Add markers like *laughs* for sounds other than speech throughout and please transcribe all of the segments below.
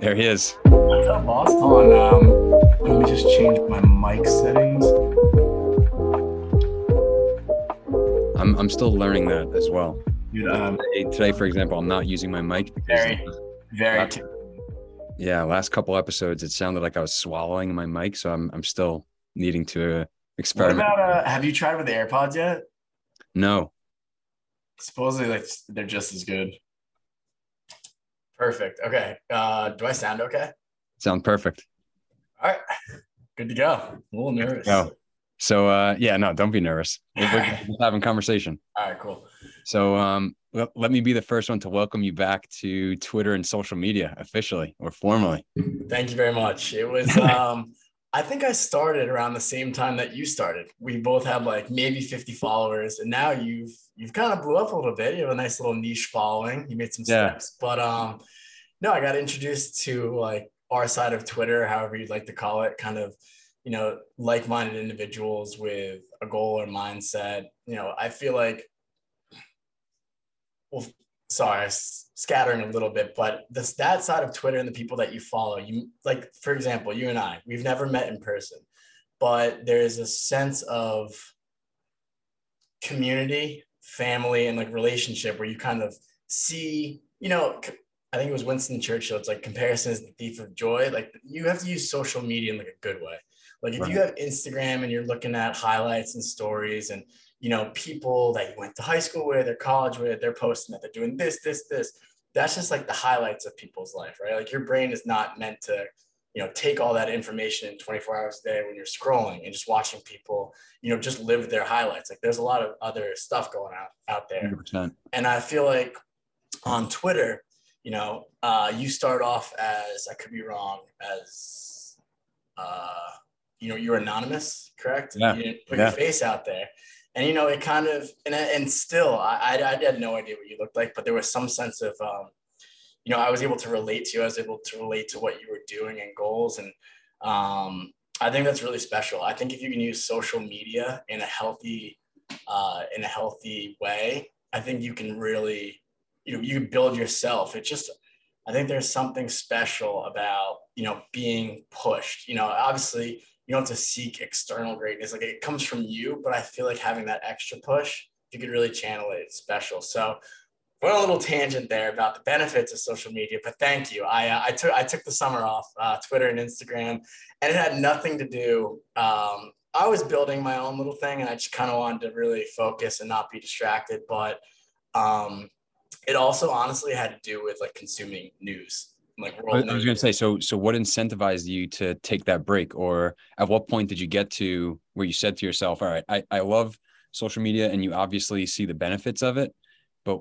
There he is. I got lost on. Um, let me just change my mic settings. I'm I'm still learning that as well. Dude, um, Today, today, for example, I'm not using my mic because Very. very. Last- yeah, last couple episodes it sounded like I was swallowing my mic, so I'm I'm still needing to uh, What experiment. about? Uh, have you tried with the AirPods yet? no, Supposedly, like they're just as good. Perfect. Okay. Uh, do I sound okay? sound perfect. All right. Good to go. A little nervous. Go. So uh, yeah, no, don't be nervous. We're, we're *laughs* just having conversation. All right. Cool. So um, let, let me be the first one to welcome you back to Twitter and social media officially or formally. Thank you very much. It was. *laughs* Um, I think I started around the same time that you started. We both had like maybe 50 followers, and now you've you've kind of blew up a little bit. You have a nice little niche following. You made some Yeah. steps, but um, no, I got introduced to like our side of Twitter, however you'd like to call it, kind of, you know, like-minded individuals with a goal or mindset. You know, I feel like, well, sorry, scattering a little bit, but this that side of Twitter and the people that you follow, you like, for example, you and I, we've never met in person, but there is a sense of community, family, and like relationship where you kind of see, you know, I think it was Winston Churchill. It's like comparison is the thief of joy. Like you have to use social media in like a good way. Like if you have Instagram and you're looking at highlights and stories and you know people that you went to high school with or college with, they're posting that they're doing this, this, this. That's just like the highlights of people's life, right? Like your brain is not meant to, you know, take all that information in 24 hours a day when you're scrolling and just watching people, you know, just live their highlights. Like there's a lot of other stuff going out out there 100%. and I feel like on Twitter, you know, uh, you start off as I could be wrong as, uh, you know, you're anonymous, correct? Yeah. You didn't put Yeah. your face out there, and you know, it kind of and and still, I, I I had no idea what you looked like, but there was some sense of, um, you know, I was able to relate to you. I was able to relate to what you were doing and goals, and um, I think that's really special. I think if you can use social media in a healthy, uh, in a healthy way, I think you can really, you know, you build yourself. It just, I think there's something special about, you know, being pushed. You know, obviously you don't have to seek external greatness. Like it comes from you, but I feel like having that extra push, if you could really channel it, it's special. So went a little tangent there about the benefits of social media, but thank you. I, uh, I took I took the summer off, uh, Twitter and Instagram, and it had nothing to do. Um, I was building my own little thing, and I just kind of wanted to really focus and not be distracted. But um, it also honestly had to do with like consuming news, like I world was, I was going to say, so so what incentivized you to take that break, or at what point did you get to where you said to yourself, "All right, I, I love social media, and you obviously see the benefits of it, but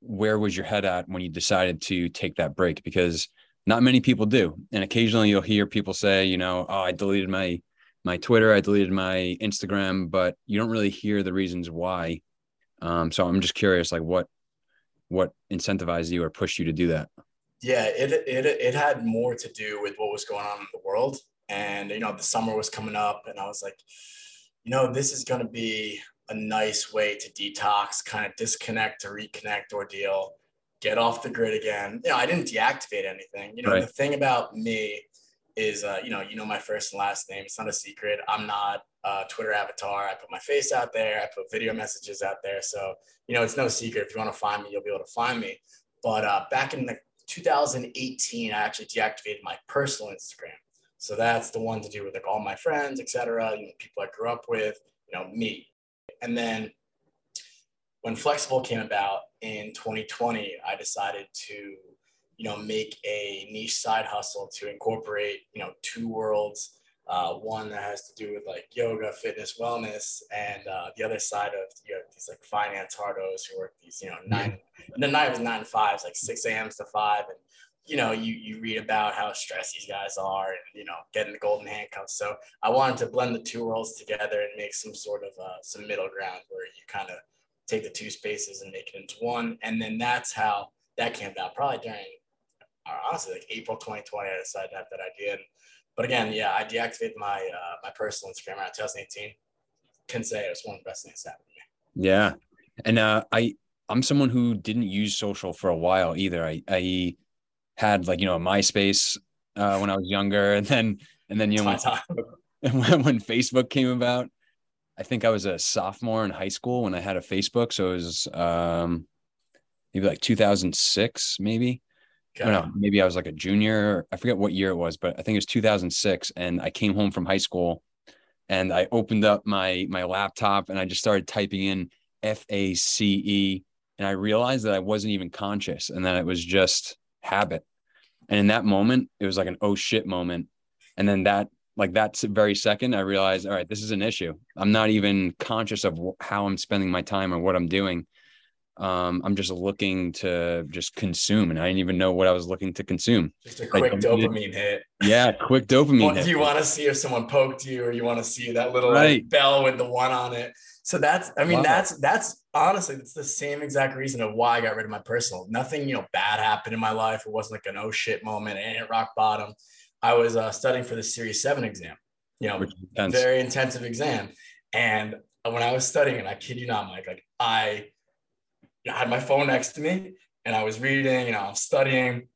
where was your head at when you decided to take that break? Because not many people do, and occasionally you'll hear people say, you know, oh, I deleted my my Twitter, I deleted my Instagram, but you don't really hear the reasons why. Um, so I'm just curious, like what what incentivized you or pushed you to do that? Yeah it, it it had more to do with what was going on in the world. And you know the summer was coming up and i was like you know this is going to be a nice way to detox kind of disconnect to reconnect ordeal get off the grid again. You know i didn't deactivate anything. You know Right. the thing about me is uh, you know you know my first and last name it's not a secret. I'm not a twitter avatar. I put my face out there. I put video messages out there. So you know it's no secret. If you want to find me you'll be able to find me. But uh, back in the 2018, I actually deactivated my personal Instagram. So that's the one to do with like all my friends, etc. You know, people I grew up with, you know, me. And then when Flexible came about in 2020, I decided to, you know, make a niche side hustle to incorporate, you know, two worlds. Uh, one that has to do with like yoga, fitness, wellness, and uh, the other side of you know, these like finance hardos who work these, you know, nine the night was nine to five, it's like six a.m. to five, and you know, you you read about how stressed these guys are, and you know, getting the golden handcuffs. So I wanted to blend the two worlds together and make some sort of uh, some middle ground where you kind of take the two spaces and make it into one, and then that's how that came about. Probably during, honestly, like April 2020, I decided to have that idea. And, but again, yeah, I deactivated my uh, my personal Instagram around 2018. Can say it was one of the best things that happened to me. Yeah. And uh, I I'm someone who didn't use social for a while either. I I had like you know a MySpace uh, when I was younger, and then and then you know when, *laughs* when, when Facebook came about, I think I was a sophomore in high school when I had a Facebook. So it was um, maybe like 2006, maybe. Okay. I don't know. Maybe I was like a junior. I forget what year it was, but I think it was 2006. And I came home from high school and I opened up my my laptop and I just started typing in F A C E. And I realized that I wasn't even conscious and that it was just habit. And in that moment, it was like an oh shit moment. And then that like that very second, I realized, all right, this is an issue. I'm not even conscious of how I'm spending my time or what I'm doing. Um, I'm just looking to just consume, and I didn't even know what I was looking to consume. Just a quick dopamine hit. Yeah, quick dopamine. well, hit. You want to see if someone poked you, or you want to see that little right. like, bell with the one on it. So that's, I mean, wow. that's that's honestly, that's the same exact reason of why I got rid of my personal. Nothing, you know, bad happened in my life. It wasn't like an oh shit moment and hit rock bottom. I was uh, studying for the Series Seven exam. You know, intense. very intensive exam. And when I was studying, and I kid you not, Mike, like I, know, had my phone next to me, and I was reading. You know, I'm studying.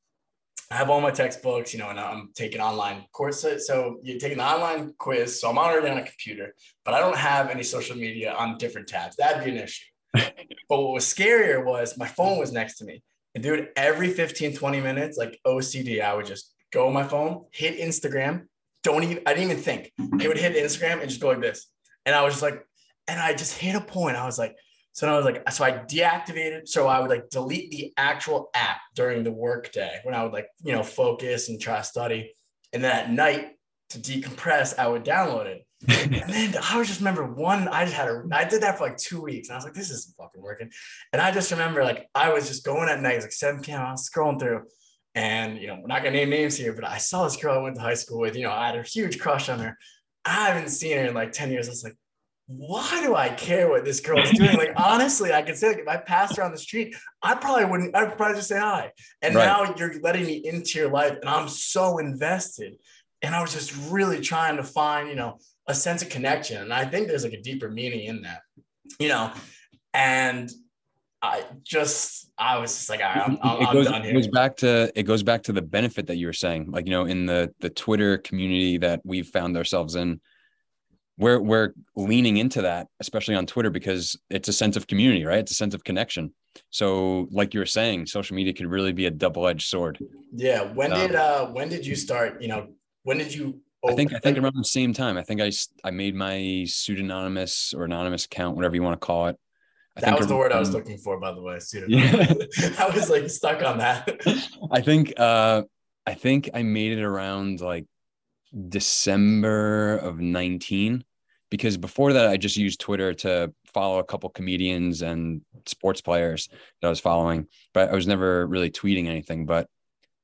I have all my textbooks, you know, and I'm taking online courses. So you're taking the online quiz. So I'm already on a computer, but I don't have any social media on different tabs. That'd be an issue. *laughs* but what was scarier was my phone was next to me. And dude, every 15, 20 minutes, like OCD, I would just go on my phone, hit Instagram. Don't even, I didn't even think. It would hit Instagram and just go like this. And I was just like, and I just hit a point. I was like, so I was like, so I deactivated. So I would like delete the actual app during the work day when I would like, you know, focus and try to study. And then at night to decompress, I would download it. *laughs* and then I was just remember one, I just had a, I did that for like two weeks. And I was like, this isn't fucking working. And I just remember like, I was just going at night, like 7 p.m. I was scrolling through and, you know, we're not going to name names here, but I saw this girl I went to high school with, you know, I had a huge crush on her. I haven't seen her in like 10 years. I was like, why do I care what this girl is doing? like, *laughs* honestly, I could say, like, if I passed her on the street, I probably wouldn't, I'd probably just say hi. And right. now you're letting me into your life and I'm so invested. And I was just really trying to find, you know, a sense of connection. And I think there's like a deeper meaning in that, you know, and I just I was just like, right, I'm, I'm, it goes, It goes back to it goes back to the benefit that you were saying, like you know, in the the Twitter community that we've found ourselves in, we're we're leaning into that, especially on Twitter, because it's a sense of community, right? It's a sense of connection. So, like you were saying, social media could really be a double edged sword. Yeah. When um, did uh when did you start? You know, when did you? Open, I think I think around the same time. I think I I made my pseudonymous or anonymous account, whatever you want to call it I that was the word I was looking for, by the way. Yeah. *laughs* I was like stuck on that. *laughs* I think uh I think I made it around like December of 19 because before that I just used Twitter to follow a couple comedians and sports players that I was following, but I was never really tweeting anything. But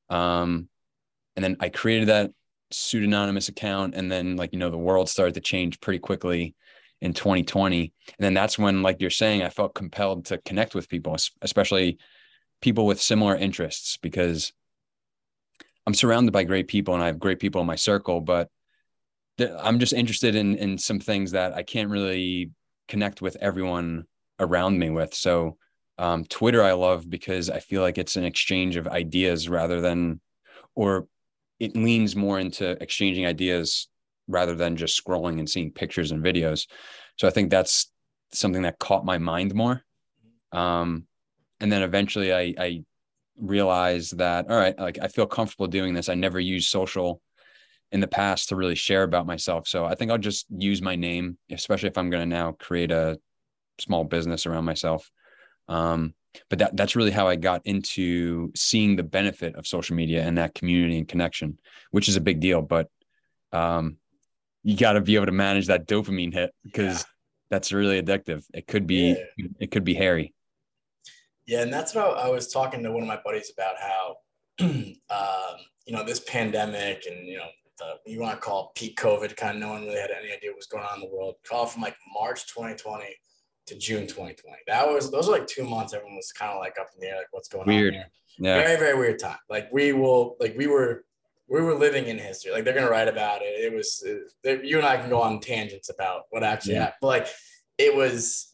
um and then I created that pseudonymous account and then like you know the world started to change pretty quickly in 2020 and then that's when like you're saying i felt compelled to connect with people especially people with similar interests because i'm surrounded by great people and i have great people in my circle but i'm just interested in in some things that i can't really connect with everyone around me with so um, twitter i love because i feel like it's an exchange of ideas rather than or it leans more into exchanging ideas rather than just scrolling and seeing pictures and videos. So I think that's something that caught my mind more. Um, and then eventually I, I realized that, all right, like I feel comfortable doing this. I never use social in the past to really share about myself. So I think I'll just use my name, especially if I'm going to now create a small business around myself. Um, but that that's really how I got into seeing the benefit of social media and that community and connection, which is a big deal. But um, you got to be able to manage that dopamine hit because yeah. that's really addictive. It could be yeah. it could be hairy. Yeah, and that's what I was talking to one of my buddies about how *clears throat* um, you know this pandemic and you know the, you want to call it peak COVID, kind of no one really had any idea what was going on in the world. Call from like March 2020 to June 2020. That was those are like two months. Everyone was kind of like up in the air, like what's going weird. on here. Yeah. Very very weird time. Like we will like we were we were living in history. Like they're gonna write about it. It was it, you and I can go on tangents about what actually yeah. happened. But like it was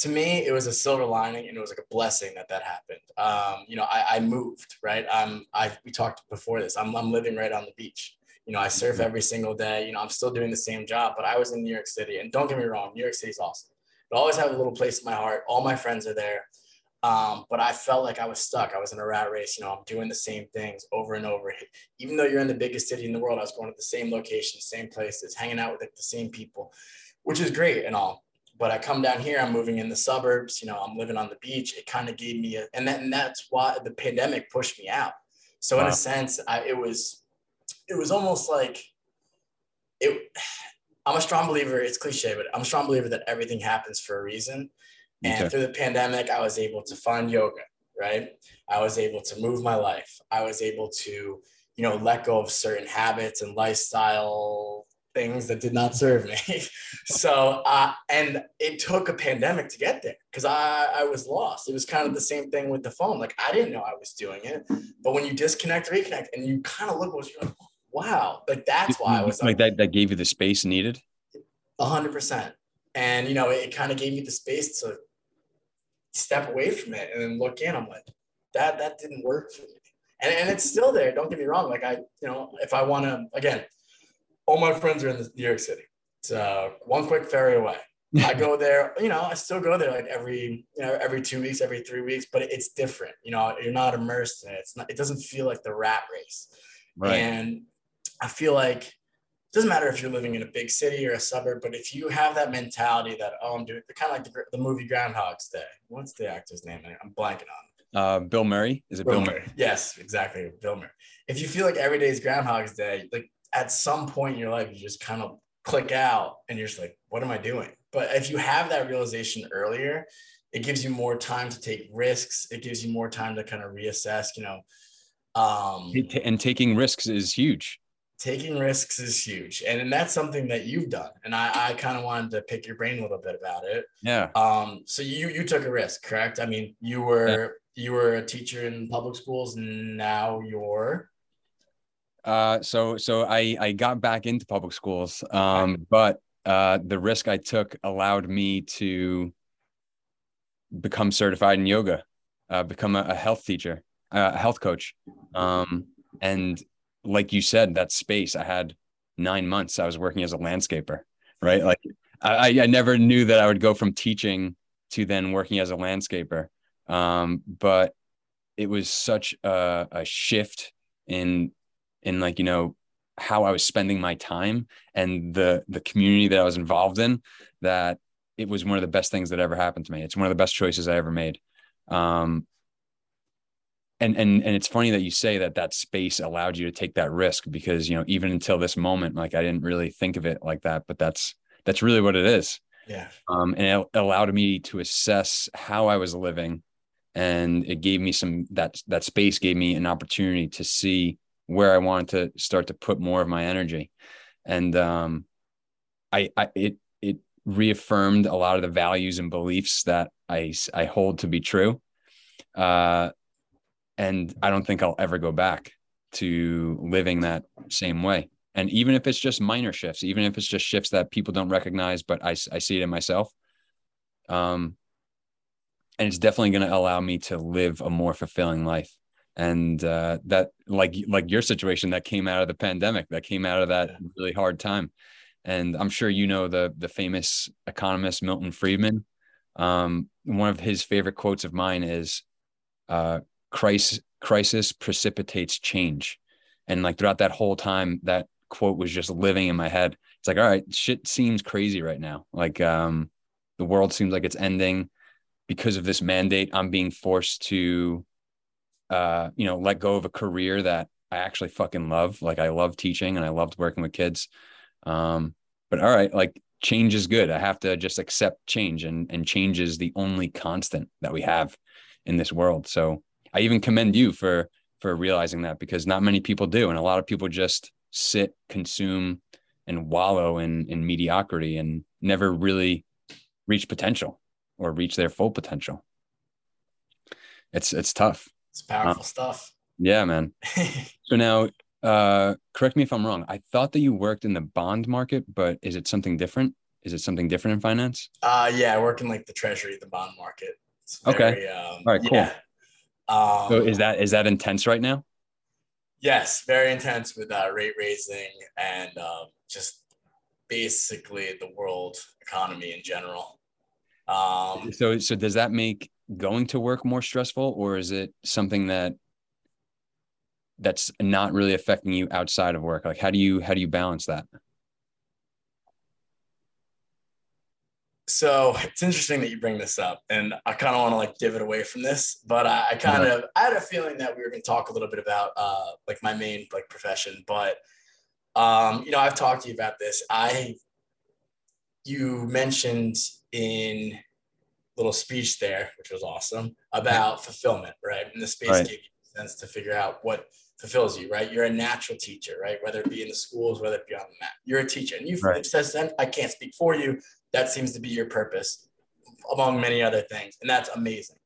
to me, it was a silver lining and it was like a blessing that that happened. Um, you know, I, I moved, right? Um, I, we talked before this, I'm, I'm living right on the beach. You know, I surf mm-hmm. every single day. You know, I'm still doing the same job, but I was in New York City. And don't get me wrong, New York City is awesome. But I always have a little place in my heart. All my friends are there. Um, but I felt like I was stuck. I was in a rat race. You know, I'm doing the same things over and over. Even though you're in the biggest city in the world, I was going to the same locations, same places, hanging out with like, the same people, which is great and all. But I come down here, I'm moving in the suburbs. You know, I'm living on the beach. It kind of gave me a, and, that, and that's why the pandemic pushed me out. So wow. in a sense, I, it was, it was almost like it. I'm a strong believer. It's cliche, but I'm a strong believer that everything happens for a reason. And okay. through the pandemic, I was able to find yoga, right? I was able to move my life. I was able to, you know, let go of certain habits and lifestyle things that did not serve me. *laughs* so, uh, and it took a pandemic to get there because I, I was lost. It was kind of the same thing with the phone. Like I didn't know I was doing it, but when you disconnect, reconnect, and you kind of look, what you're like, wow, like that's why I was like, like that. That gave you the space needed. A hundred percent. And you know, it kind of gave me the space to step away from it and then look in. I'm like, that that didn't work for me. And, and it's still there. Don't get me wrong. Like I, you know, if I want to, again, all my friends are in New York City. It's uh, one quick ferry away. *laughs* I go there, you know, I still go there like every, you know, every two weeks, every three weeks, but it's different. You know, you're not immersed in it. It's not, it doesn't feel like the rat race. Right. And I feel like it doesn't matter if you're living in a big city or a suburb, but if you have that mentality that, oh, I'm doing kind of like the, the movie Groundhog's Day. What's the actor's name? I'm blanking on. Uh, Bill Murray. Is it Bill, Bill Murray? Murray? Yes, exactly. Bill Murray. If you feel like every day is Groundhog's Day, like at some point in your life, you just kind of click out and you're just like, what am I doing? But if you have that realization earlier, it gives you more time to take risks. It gives you more time to kind of reassess, you know. Um, and taking risks is huge taking risks is huge and, and that's something that you've done and i, I kind of wanted to pick your brain a little bit about it yeah um so you you took a risk correct i mean you were yeah. you were a teacher in public schools and now you're uh so so i i got back into public schools um but uh the risk i took allowed me to become certified in yoga uh become a, a health teacher a health coach um and like you said, that space, I had nine months, I was working as a landscaper, right? Like I, I never knew that I would go from teaching to then working as a landscaper. Um, but it was such a, a shift in, in like, you know, how I was spending my time and the, the community that I was involved in that it was one of the best things that ever happened to me. It's one of the best choices I ever made. Um, and and and it's funny that you say that that space allowed you to take that risk because you know even until this moment like i didn't really think of it like that but that's that's really what it is yeah um and it allowed me to assess how i was living and it gave me some that that space gave me an opportunity to see where i wanted to start to put more of my energy and um i i it it reaffirmed a lot of the values and beliefs that i i hold to be true uh and I don't think I'll ever go back to living that same way. And even if it's just minor shifts, even if it's just shifts that people don't recognize, but I, I see it in myself. Um, and it's definitely going to allow me to live a more fulfilling life. And uh, that, like, like your situation, that came out of the pandemic, that came out of that really hard time. And I'm sure you know the the famous economist Milton Friedman. Um, one of his favorite quotes of mine is, uh, crisis crisis precipitates change. And like throughout that whole time that quote was just living in my head. It's like all right shit seems crazy right now. Like um the world seems like it's ending. Because of this mandate i'm being forced to uh you know let go of a career that i actually fucking love. Like i love teaching and i loved working with kids. Um but all right like change is good. I have to just accept change and and change is the only constant that we have in this world. So I even commend you for for realizing that because not many people do, and a lot of people just sit, consume, and wallow in in mediocrity and never really reach potential or reach their full potential. It's it's tough. It's powerful uh, stuff. Yeah, man. *laughs* so now, uh, correct me if I'm wrong. I thought that you worked in the bond market, but is it something different? is it something different in finance? Uh, yeah, I work in like the treasury, the bond market. It's Okay. Um, All right, cool. Yeah. Um, So is that is that intense right now? Yes, very intense with uh, rate raising and um, just basically the world economy in general. Um, So so does that make going to work more stressful, or is it something that that's not really affecting you outside of work? Like how do you how do you balance that? so it's interesting that you bring this up, and I kind of want to like divot away from this, but I, I kind of I had a feeling that we were going to talk a little bit about uh, like my main like profession, but um, you know I've talked to you about this. I you mentioned in little speech there, which was awesome, about fulfillment, right? And the space Right. gave you sense to figure out what fulfills you, right? You're a natural teacher, right? Whether it be in the schools, whether it be on the map, you're a teacher, and you've Right. says then I can't speak for you. That seems to be your purpose, among many other things, and that's amazing.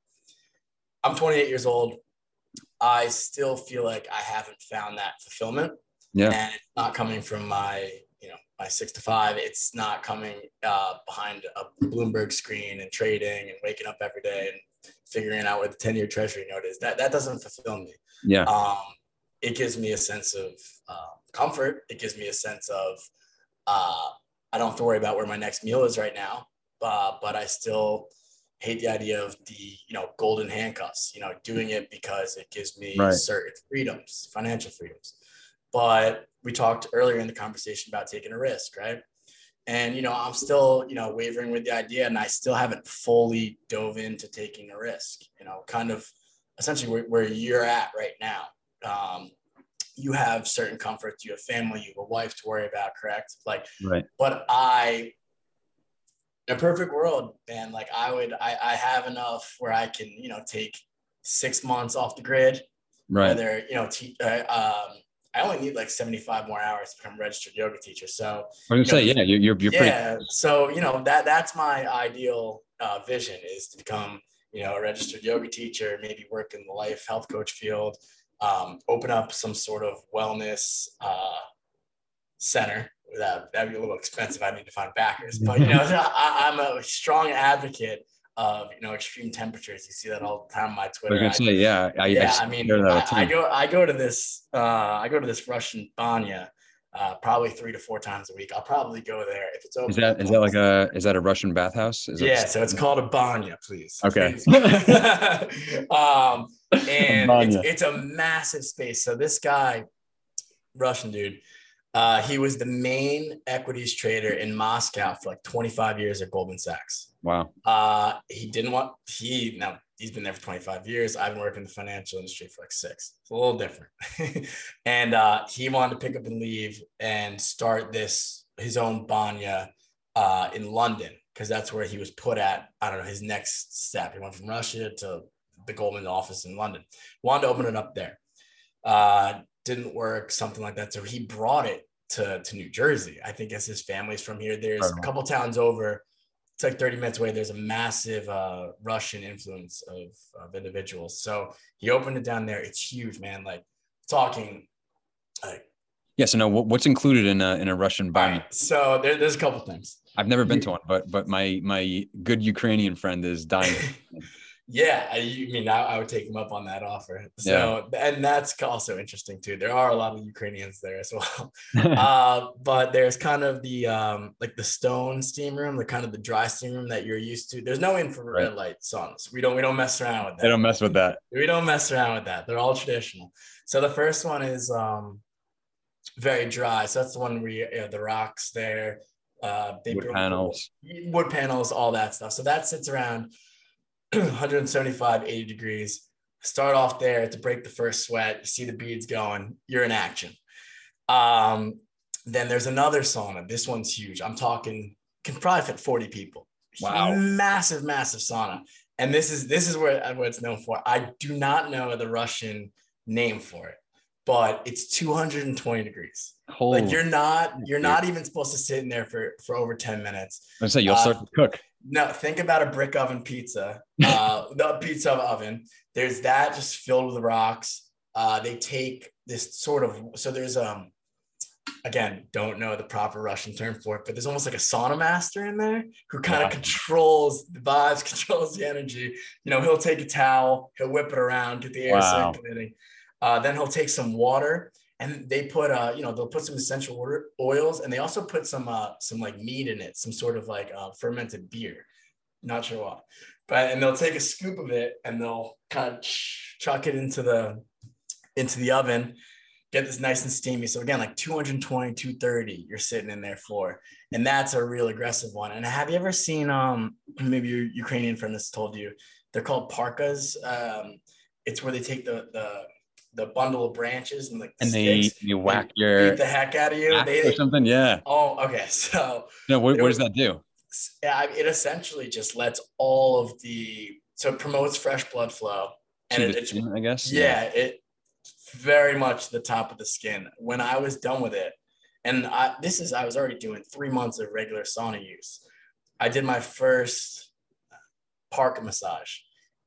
I'm 28 years old. I still feel like I haven't found that fulfillment Yeah. and it's not coming from my my six to five it's not coming uh, behind a bloomberg screen and trading and waking up every day and figuring out where the 10 year treasury note is that that doesn't fulfill me Yeah. um, it gives me a sense of uh, comfort it gives me a sense of uh, i don't have to worry about where my next meal is right now but i still hate the idea of the you know golden handcuffs you know doing it because it gives me Right. certain freedoms financial freedoms but we talked earlier in the conversation about taking a risk right and you know i'm still you know wavering with the idea and i still haven't fully dove into taking a risk you know kind of essentially where, where you're at right now um, you have certain comforts you have family you have a wife to worry about correct like Right. but i in a perfect world man like i would i, I have enough where i can you know take six months off the grid Right. whether you know te- uh, um, i only need like 75 more hours to become a registered yoga teacher so I was gonna say, you know, yeah, you're you're, you're pretty yeah so you know that that's my ideal uh, vision is to become you know a registered yoga teacher maybe work in the life health coach field um, open up some sort of wellness uh, center. That that'd be a little expensive. I need to find backers but you *laughs* know I, i'm a strong advocate of you know extreme temperatures you see that all the time on my I was twitter gonna I- say, yeah, I, yeah, I, I, mean, I, I go, I go to this, uh, I go to this Russian banya, uh, probably three to four times a week. I'll probably go there if it's open. Is that is that like a is that a Russian bathhouse? Is Yeah, so it's called a banya, please. Okay. Please. *laughs* um, *laughs* and it's, it's a massive space. So this guy, Russian dude, uh, he was the main equities trader in Moscow for like 25 years at Goldman Sachs. Wow. Uh, he didn't want he now he's been there for 25 years. I've been working in the financial industry for like six. It's a little different. *laughs* and uh, he wanted to pick up and leave and start this his own banya uh, in London because that's where he was put at. I don't know his next step. He went from Russia to the Goldman office in London. Wanted to open it up there. Uh, didn't work, something like that. So he brought it to, to New Jersey. I think as his family's from here. There's a couple towns over it's like 30 minutes away. There's a massive uh, Russian influence of, of individuals. So he opened it down there. It's huge, man. Like talking, like, Yeah. So now, what's included in a in a Russian banya? right. So there, there's a couple things. I've never been to one, but but my my good Ukrainian friend is dying. *laughs* Yeah, I you mean I, I would take him up on that offer. So and that's also interesting too. There are a lot of Ukrainians there as *laughs* well. *laughs* uh, but there's kind of the um, like the stone steam room, the kind of the dry steam room that you're used to. There's no infrared Right. light saunas. We don't we don't mess around with that. they don't mess with that. we don't mess around with that. They're all traditional. So the first one is um, very dry. So that's the one where you, you know, the rocks there. Uh, they Wood panels. wood panels, all that stuff. So that sits around *clears throat* 175, 80 degrees. Start off there to break the first sweat. You see the beads going. You're in action. Um, then there's another sauna. This one's huge. I'm talking can probably fit 40 people. Wow. Massive, massive sauna. And this is this is where what it's known for. I do not know the Russian name for it, but it's 220 degrees. Holy, Like you're not you're not even supposed to sit in there for for over 10 minutes. I say you'll uh, start to cook. No, think about a brick oven pizza. Uh, *laughs* the pizza oven. There's that just filled with rocks. Uh, they take this sort of so there's um again, don't know the proper Russian term for it, but there's almost like a sauna master in there who kind of controls the vibes, *laughs* controls the energy. You know, he'll take a towel, he'll whip it around, get the air wow. circulating. Uh, then he'll take some water and they put uh you know they'll put some essential oils and they also put some uh some like meat in it some sort of like uh, fermented beer. Not sure why. But and they'll take a scoop of it and they'll kind of chuck it into the into the oven get this nice and steamy. So again like 220 230 you're sitting in there for. And that's a real aggressive one. And have you ever seen um maybe your ukrainian friend has told you they're called parkas. Um it's where they take the the the bundle of branches and like and they you whack your beat the heck out of you. they, or something? Yeah. Oh okay *laughs* so no what, what does that do? yeah it essentially just lets all of the so it promotes fresh blood flow. And it, it, skin, i guess? Yeah, yeah it very much the top of the skin. When i was done with it and I, this is i was already doing three months of regular sauna use. I did my first park massage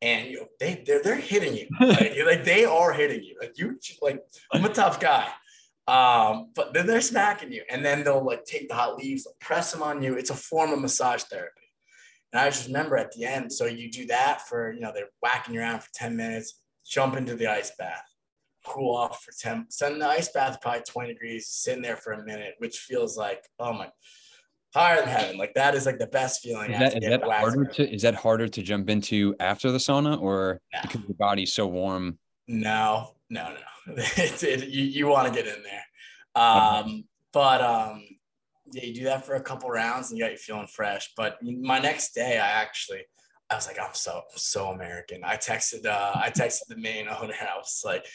and you know, they they're, they're hitting you. *laughs* Like, like they are hitting you. Like you like i'm a tough guy. Um but then they're smacking you and then they'll like take the hot leaves press them on you. It's a form of massage therapy. And i just remember at the end so you do that for you know they're whacking you around for 10 minutes jump into the ice bath cool off for 10 send the ice bath probably 20 degrees sitting there for a minute which feels like oh my higher than heaven. Like that is like the best feeling. Is that, is that harder to is that harder to jump into after the sauna or no. because your body's so warm? No, no, no. *laughs* it's it, you, you want to get in there. Um, but um, yeah, you do that for a couple rounds and you got you feeling fresh. But my next day, I actually I was like, I'm so so American. I texted uh I texted the main *laughs* owner. I was like,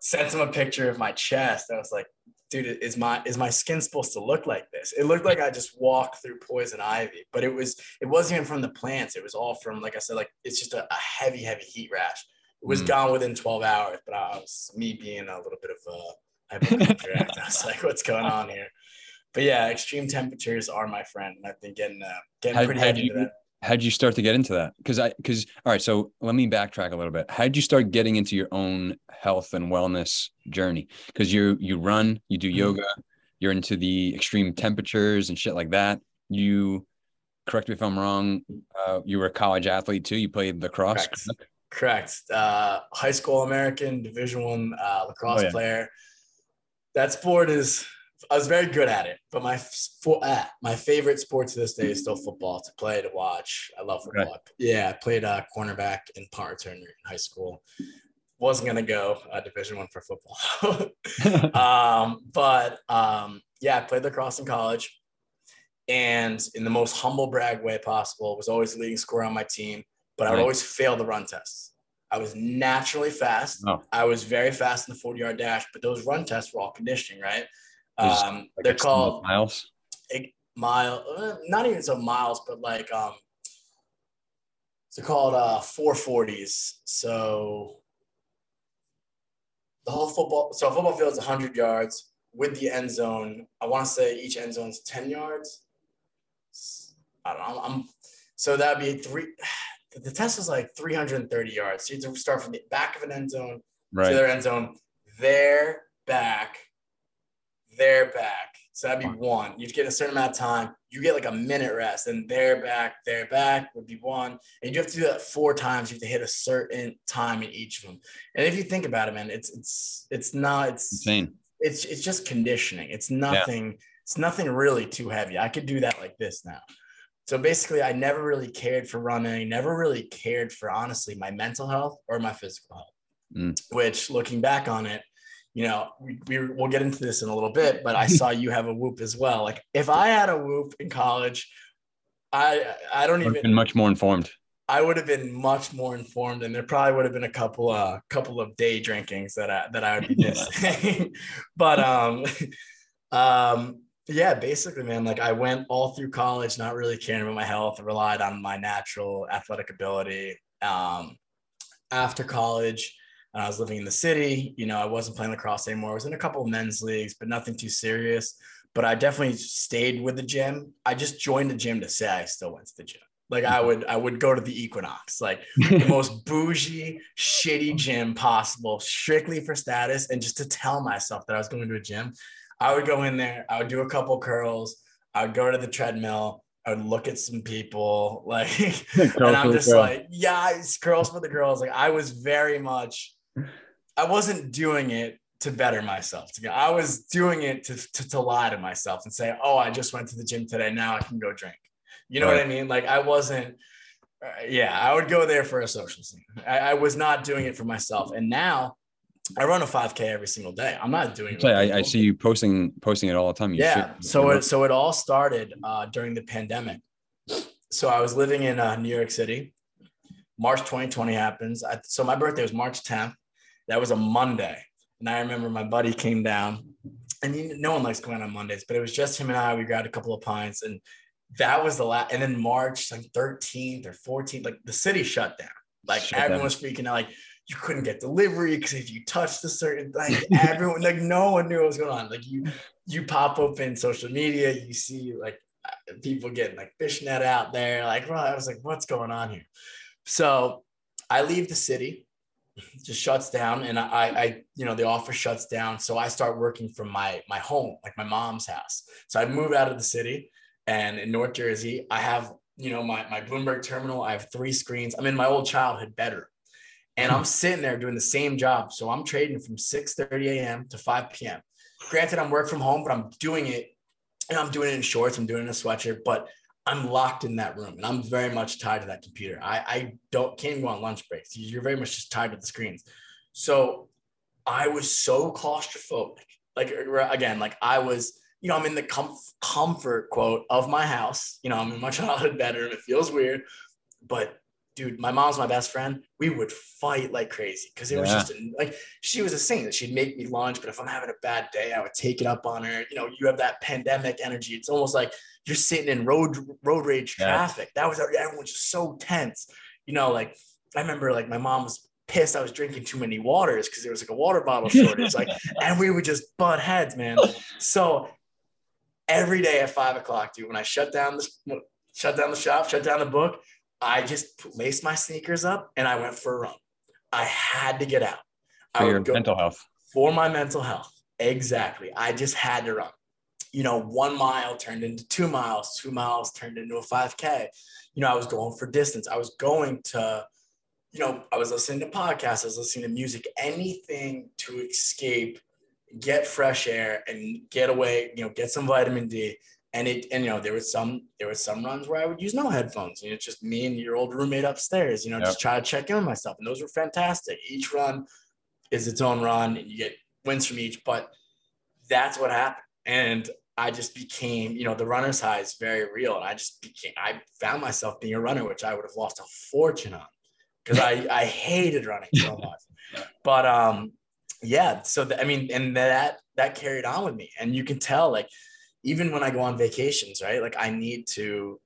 sent him a picture of my chest. I was like, dude, is my is my skin supposed to look like this? It looked like I just walked through poison ivy, but it was it wasn't even from the plants. It was all from like I said, like it's just a, a heavy, heavy heat rash. It was mm. gone within 12 hours, but I was me being a little bit of a *laughs* I was like, what's going on here? But yeah, extreme temperatures are my friend. and I've been getting uh, getting pretty heavy into that how did you start to get into that? Because I because all right, so let me backtrack a little bit. How did you start getting into your own health and wellness journey? Because you you run, you do mm-hmm. yoga, you're into the extreme temperatures and shit like that. You correct me if I'm wrong. Uh, you were a college athlete too. You played lacrosse. Correct. correct. Uh, high school American Division One uh, lacrosse oh, yeah. player. That sport is I was very good at it, but my for, ah, my favorite sport to this day is still football. To play, to watch. I love football. Yeah, I played uh, cornerback in punt in high school. Wasn't gonna go uh, Division One for football, *laughs* *laughs* um, but um, yeah, I played lacrosse in college, and in the most humble brag way possible, was always the leading scorer on my team. But I would always fail the run tests. I was naturally fast. Oh. I was very fast in the 40 yard dash, but those run tests were all conditioning, right? Um, like they're called miles. Mile, uh, not even so miles, but like um, they're called uh 440s. So the whole football, so a football field is 100 yards with the end zone. I want to say each end zone is 10 yards. I don't know. I'm so that'd be three. *sighs* The test is like 330 yards. So you have to start from the back of an end zone right. to their end zone, there, back, they're back. So that'd be one. You'd get a certain amount of time. You get like a minute rest, and they're back, they're back would be one. And you have to do that four times. You have to hit a certain time in each of them. And if you think about it, man, it's it's it's not it's insane. It's it's just conditioning. It's nothing. Yeah. It's nothing really too heavy. I could do that like this now. So basically, I never really cared for running. Never really cared for honestly my mental health or my physical health. Mm. Which, looking back on it, you know, we, we will get into this in a little bit, *laughs* but I saw you have a whoop as well. Like if I had a whoop in college, I I don't even been much more informed. I would have been much more informed, and there probably would have been a couple uh couple of day drinkings that I that I would be *laughs* missing. *laughs* but um um yeah, basically, man, like I went all through college not really caring about my health, relied on my natural athletic ability. Um after college, I was living in the city. You know, I wasn't playing lacrosse anymore. I was in a couple of men's leagues, but nothing too serious. But I definitely stayed with the gym. I just joined the gym to say I still went to the gym. Like I would, I would go to the Equinox, like *laughs* the most bougie, shitty gym possible, strictly for status, and just to tell myself that I was going to a gym. I would go in there, I would do a couple curls, I would go to the treadmill, I would look at some people, *laughs* like, *laughs* and I'm just like, yeah, it's curls for the girls. Like, I was very much, I wasn't doing it to better myself. I was doing it to, to, to lie to myself and say, oh, I just went to the gym today. Now I can go drink. You know right. what I mean? Like, I wasn't, uh, yeah, I would go there for a social scene. I, I was not doing it for myself. And now, I run a 5K every single day. I'm not doing. it. I, I, see you posting posting it all the time. You yeah. Should, so it so it all started uh, during the pandemic. So I was living in uh, New York City. March 2020 happens. I, so my birthday was March 10th. That was a Monday, and I remember my buddy came down, and you, no one likes going on Mondays, but it was just him and I. We grabbed a couple of pints, and that was the last. And then March like 13th or 14th, like the city shut down. Like shut everyone down. was freaking out. Like you couldn't get delivery because if you touched a certain like *laughs* everyone like no one knew what was going on. Like you you pop open social media, you see like uh, people getting like fishnet out there. Like, well, I was like, what's going on here? So I leave the city, just shuts down, and I, I, you know, the office shuts down. So I start working from my my home, like my mom's house. So I move out of the city, and in North Jersey, I have you know my my Bloomberg terminal. I have three screens. I'm in my old childhood bedroom and I'm hmm. sitting there doing the same job. So I'm trading from 6 30 a.m. to 5 p.m. Granted, I'm work from home, but I'm doing it and I'm doing it in shorts, I'm doing it in a sweatshirt, but I'm locked in that room and I'm very much tied to that computer. I, I don't can't even go on lunch breaks. You're very much just tied to the screens. So I was so claustrophobic. Like er, again, like I was, you know, I'm in the com- comfort quote of my house. You know, I'm in my *laughs* childhood bedroom. It feels weird, but dude, my mom's my best friend. We would fight like crazy because it was just a, like she was a saint that she'd make me lunch, but if I'm having a bad day, I would take it up on her. You know, you have that pandemic energy. It's almost like you're sitting in road road rage traffic. Yeah. That was everyone's just so tense. You know, like I remember like my mom was pissed I was drinking too many waters because there was like a water bottle *laughs* shortage. like, and we would just butt heads, man. So every day at five o'clock, dude, when I shut down the shut down the shop, shut down the book, I just laced my sneakers up and I went for a run. I had to get out. For your mental health. For my mental health. Exactly. I just had to run. You know, one mile turned into two miles, two miles turned into a 5K. You know, I was going for distance. I was going to, you know, I was listening to podcasts, I was listening to music, anything to escape, get fresh air and get away, you know, get some vitamin D and it and you know there was some there was some runs where I would use no headphones and it's just me and your old roommate upstairs you know yep. just try to check in on myself and those were fantastic each run is its own run and you get wins from each but that's what happened and I just became you know the runner's high is very real and I just became I found myself being a runner which I would have lost a fortune on because I I hated running so *laughs* much but um yeah so the, I mean and that that carried on with me and you can tell like even when I go on vacations, right? Like I need to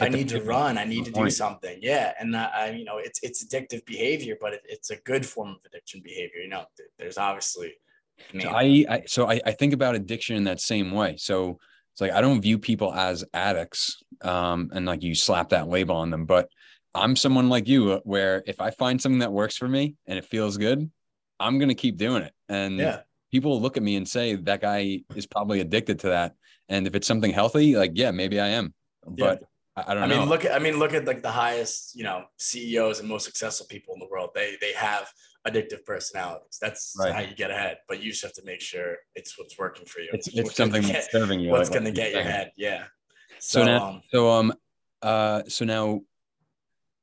I need to run. I need to do something. Yeah. And that, I, you know, it's, it's addictive behavior, but it, it's a good form of addiction behavior. You know, there's obviously, so I, I, so I, I think about addiction in that same way. So it's like, I don't view people as addicts. Um, and like you slap that label on them, but I'm someone like you uh, where if I find something that works for me and it feels good, I'm going to keep doing it. And yeah. people look at me and say that guy is probably addicted to that and if it's something healthy, like yeah, maybe I am. But yeah. I, I, don't I know. mean, look at I mean, look at like the highest, you know, CEOs and most successful people in the world. They they have addictive personalities. That's right. how you get ahead. But you just have to make sure it's what's working for you. It's, it's something that's serving you. What's like, going to get your head? Yeah. So, so now, um, so um, uh, so now,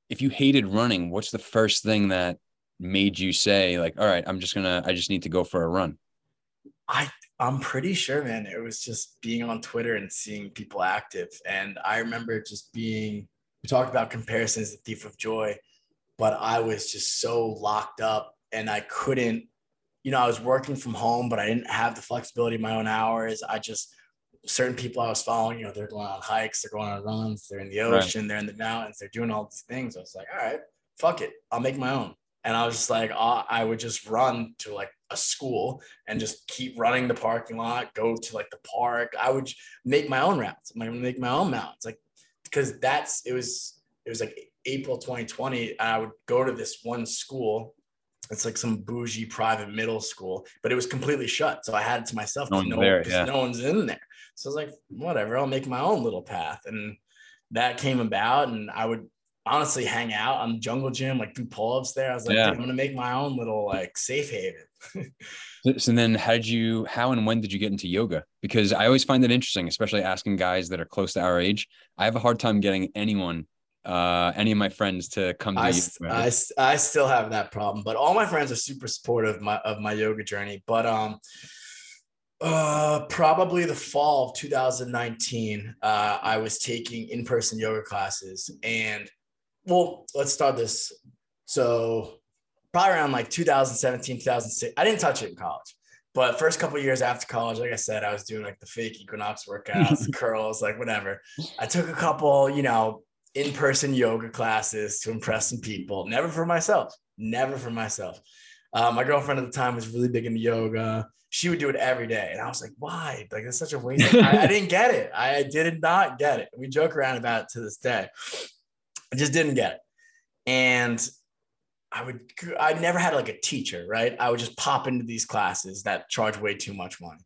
if you hated running, what's the first thing that made you say like, all right, I'm just gonna, I just need to go for a run? I I'm pretty sure, man. It was just being on Twitter and seeing people active. And I remember just being, we talked about comparisons, the thief of joy, but I was just so locked up and I couldn't, you know, I was working from home, but I didn't have the flexibility of my own hours. I just, certain people I was following, you know, they're going on hikes, they're going on runs, they're in the ocean, right. they're in the mountains, they're doing all these things. I was like, all right, fuck it. I'll make my own. And I was just like, uh, I would just run to like a school and just keep running the parking lot, go to like the park. I would make my own routes. I'm gonna make my own mounts, like because that's it was it was like April 2020. I would go to this one school it's like some bougie private middle school, but it was completely shut. So I had it to myself. No one's there, yeah. no one's in there. So I was like, whatever, I'll make my own little path. And that came about. And I would honestly hang out on jungle gym, like do pull-ups there. I was like, Yeah. I'm gonna make my own little like safe haven. *laughs* So- So then how did you how and when did you get into yoga? Because I always find it interesting, especially asking guys that are close to our age. I have a hard time getting anyone, uh, any of my friends to come to I, st- I, I still have that problem, but all my friends are super supportive of my, of my yoga journey. But um, uh, probably the fall of 2019, uh, I was taking in person yoga classes, and well, let's start this. So probably around like 2017, 2006. I didn't touch it in college. But first couple years after college, like I said, I was doing like the fake Equinox workouts, *laughs* curls, like whatever. I took a couple, you know, in-person yoga classes to impress some people. Never for myself. Never for myself. Uh, my girlfriend at the time was really big into yoga. She would do it every day, and I was like, "Why? Like, it's such a waste." I, I didn't get it. I did not get it. We joke around about it to this day. I just didn't get it, and I would. I never had like a teacher, right? I would just pop into these classes that charge way too much money,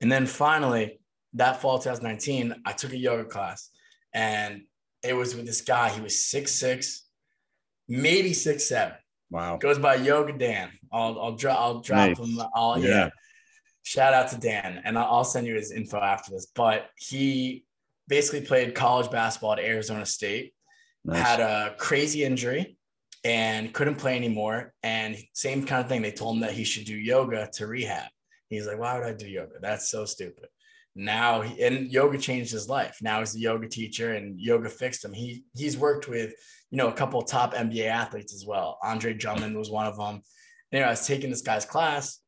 and then finally, that fall 2019, I took a yoga class, and it was with this guy. He was six six, maybe six seven. wow. Goes by Yoga Dan. I'll I'll drop I'll drop Nice. him. I'll yeah. Yeah. Shout out to Dan, and I'll, I'll send you his info after this. But he basically played college basketball at Arizona State. Nice. Had a crazy injury and couldn't play anymore. And same kind of thing. They told him that he should do yoga to rehab. He's like, why would I do yoga? That's so stupid. Now and yoga changed his life. Now he's a yoga teacher and yoga fixed him. He he's worked with you know a couple top NBA athletes as well. Andre Drummond was one of them. Anyway, I was taking this guy's class,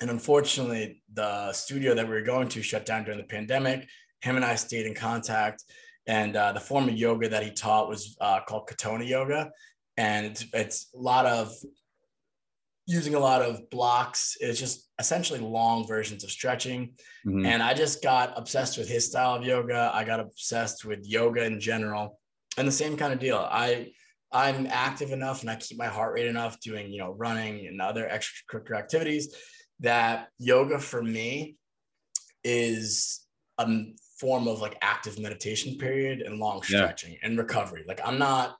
and unfortunately, the studio that we were going to shut down during the pandemic. Him and I stayed in contact, and uh, the form of yoga that he taught was uh, called Katonah Yoga, and it's, it's a lot of using a lot of blocks. It's just essentially long versions of stretching. Mhm. And I just got obsessed with his style of yoga. I got obsessed with yoga in general. And the same kind of deal. I I'm active enough and I keep my heart rate enough doing, you know, running and other extracurricular activities that yoga for me is a form of like active meditation period and long Yeah. stretching and recovery. Like I'm not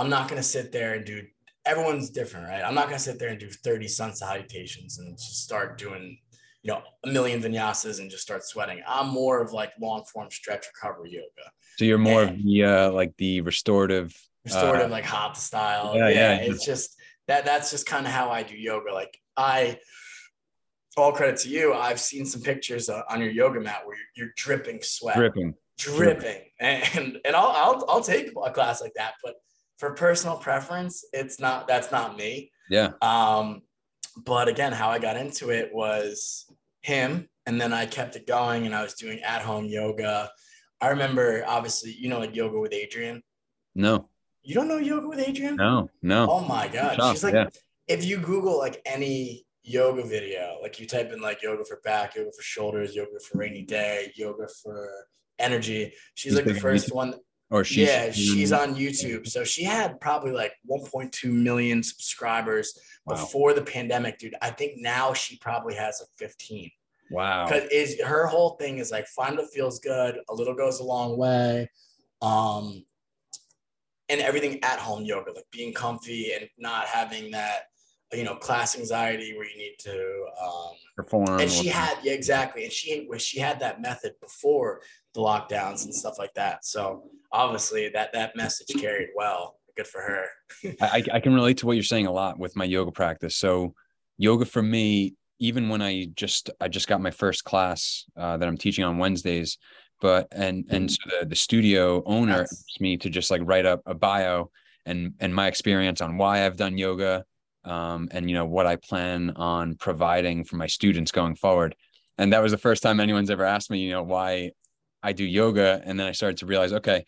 I'm not going to sit there and do everyone's different, right? I'm not going to sit there and do 30 sun salutations and just start doing you know, a million vinyasas and just start sweating. I'm more of like long form stretch recovery yoga, So you're more of the uh, like the restorative. restorative Uh, like hot style. yeah, Yeah, yeah. it's just that that's just kind of how I do yoga. Like I, all credit to you. I've seen some pictures uh, on your yoga mat where you're, you're dripping sweat, dripping. dripping, and and I'll, I'll I'll take a class like that, but for personal preference, it's not that's not me. Yeah. Um, but again, how I got into it was him, and then I kept it going, and I was doing at home yoga. I remember, obviously, you know, like yoga with Adriene. No. You don't know yoga with Adriene? No. No. Oh my god, Shocked, she's like, yeah. if you Google like any yoga video, like you type in like yoga for back, yoga for shoulders, yoga for rainy day, yoga for energy. She's like the first one Or she's. yeah, she's on YouTube. So she had probably like 1.2 million subscribers Wow. before the pandemic, dude. I think now she probably has a 15. Wow. Because is her whole thing is like find what feels good, a little goes a long way. Um and everything at home yoga, like being comfy and not having that, you know, class anxiety where you need to um Perform. and she had yeah exactly and she was she had that method before the lockdowns and stuff like that. So obviously that that message carried well. Good for her. I, I can relate to what you're saying a lot with my yoga practice. So yoga for me, even when I just I just got my first class uh, that I'm teaching on Wednesdays, but and and so the the studio owner That's- asked me to just like write up a bio and and my experience on why I've done yoga, um, and you know what I plan on providing for my students going forward. And that was the first time anyone's ever asked me, you know, why I do yoga. And then I started to realize, okay,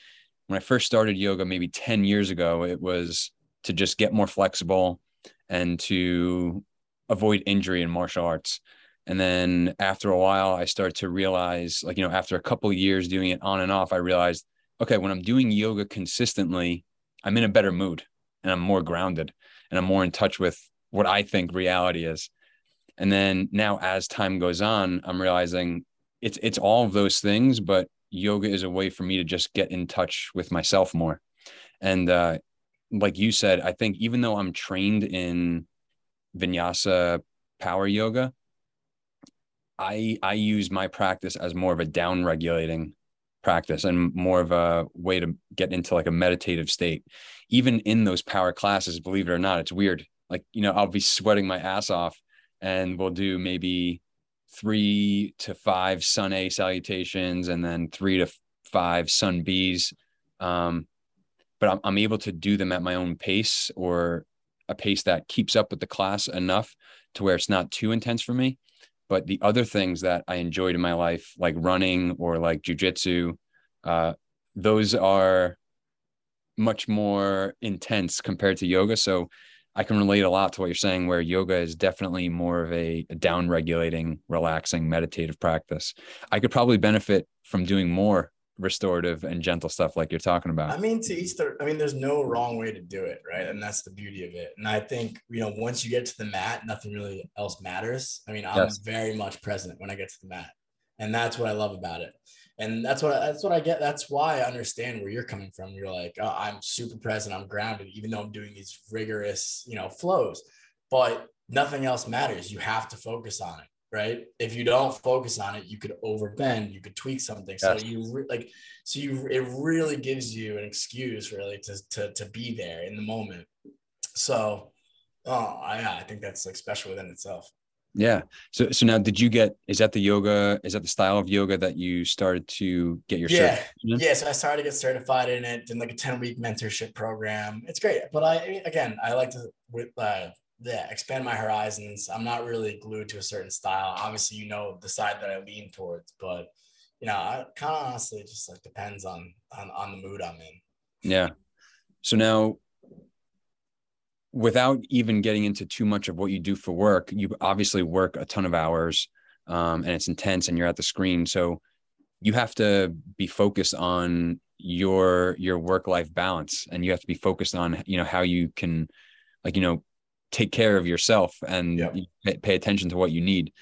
when I first started yoga maybe 10 years ago, it was to just get more flexible and to avoid injury in martial arts. And then after a while, I started to realize, like, you know, after a couple years doing it on and off, I realized, okay, when I'm doing yoga consistently, I'm in a better mood and I'm more grounded and I'm more in touch with what I think reality is. And then now as time goes on, I'm realizing it's it's all of those things, but yoga is a way for me to just get in touch with myself more. And uh, like you said, I think even though I'm trained in vinyasa power yoga, I I use my practice as more of a down regulating practice and more of a way to get into like a meditative state. Even in those power classes, believe it or not, it's weird. Like, you know, I'll be sweating my ass off and we'll do maybe three to five sun A salutations and then three to five sun Bs. Um, but I'm, I'm able to do them at my own pace or a pace that keeps up with the class enough to where it's not too intense for me. But the other things that I enjoyed in my life, like running or like jujitsu, uh, those are much more intense compared to yoga. So I can relate a lot to what you're saying, where yoga is definitely more of a, down regulating, relaxing, meditative practice. I could probably benefit from doing more restorative and gentle stuff like you're talking about. I mean, to each their, I mean, there's no wrong way to do it, right? And that's the beauty of it. And I think, you know, once you get to the mat, nothing really else matters. I mean, I'm yes. very much present when I get to the mat. And that's what I love about it and that's what that's what I get. That's why I understand where you're coming from. You're like, oh, I'm super present, I'm grounded, even though I'm doing these rigorous, you know, flows. But nothing else matters. You have to focus on it, right? If you don't focus on it, you could overbend, you could tweak something. So you re- like, so you it really gives you an excuse really to to to be there in the moment. So, oh, I I think that's like special within itself. Yeah. So so now did you get is that the yoga is that the style of yoga that you started to get your yeah. yeah so I started to get certified in it in like a 10 week mentorship program. It's great but I again I like to with uh yeah expand my horizons. I'm not really glued to a certain style. Obviously you know the side that I lean towards but you know I kind of honestly just like depends on on on the mood I'm in. Yeah. So now without even getting into too much of what you do for work, you obviously work a ton of hours um, and it's intense and you're at the screen. So you have to be focused on your your work life balance and you have to be focused on you know how you can like you know take care of yourself and yep. pay attention to what you need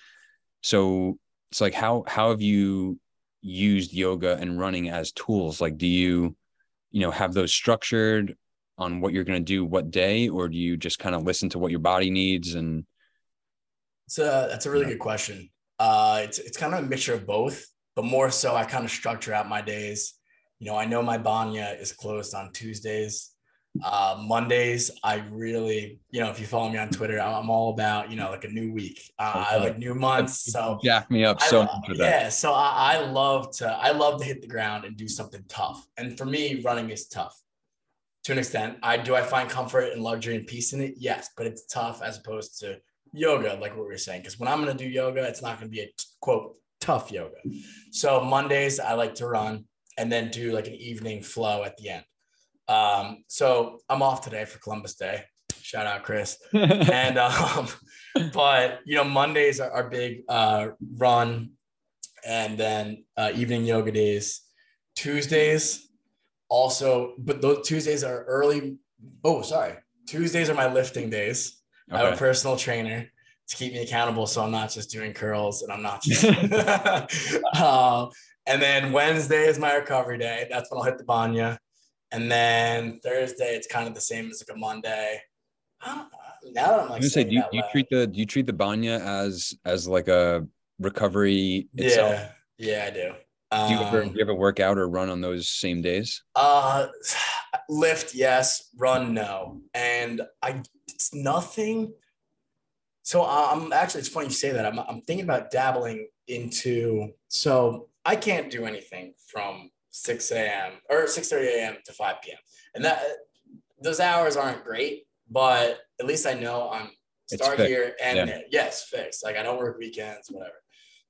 so it's like how how have you used yoga and running as tools like do you you know have those structured on what you're going to do what day or do you just kind of listen to what your body needs and it's a that's a really good question. Uh it's it's kind of a mixture of both but more so i kind of structure out my days. You know i know my banya is closed on tuesdays. Uh mondays i really you know if you follow me on twitter i'm all about you know like a new week. Uh, i like new months so jack me up so I, much for that. Yeah so I, I love to i love to hit the ground and do something tough. And for me running is tough to an extent. I do I find comfort and luxury and peace in it? Yes, but it's tough as opposed to yoga, like what we were saying. Because when I'm gonna do yoga, it's not gonna be a quote tough yoga. So Mondays I like to run and then do like an evening flow at the end. Um, so I'm off today for Columbus Day. Shout out Chris. *laughs* and um, but you know, Mondays are, are big uh run and then uh, evening yoga days. Tuesdays, also, but those Tuesdays are early. Oh, sorry. Tuesdays are my lifting days. Okay. I have a personal trainer to keep me accountable, so I'm not just doing curls and I'm not just. *laughs* *laughs* uh, and then Wednesday is my recovery day. That's when I'll hit the banya. And then Thursday, it's kind of the same as like a Monday. now that I'm like, say, do you, do you treat the do you treat the banya as as like a recovery itself? Yeah, yeah, I do. Do you ever, um, do you ever work out or run on those same days? Uh, *sighs* lift, yes. Run, no. And I, it's nothing. So I'm actually, it's funny you say that. I'm, I'm thinking about dabbling into, so I can't do anything from 6 a.m. or 6 30 a.m. to 5 p.m. And that, those hours aren't great, but at least I know I'm start here and yeah. yes, fixed. Like I don't work weekends, whatever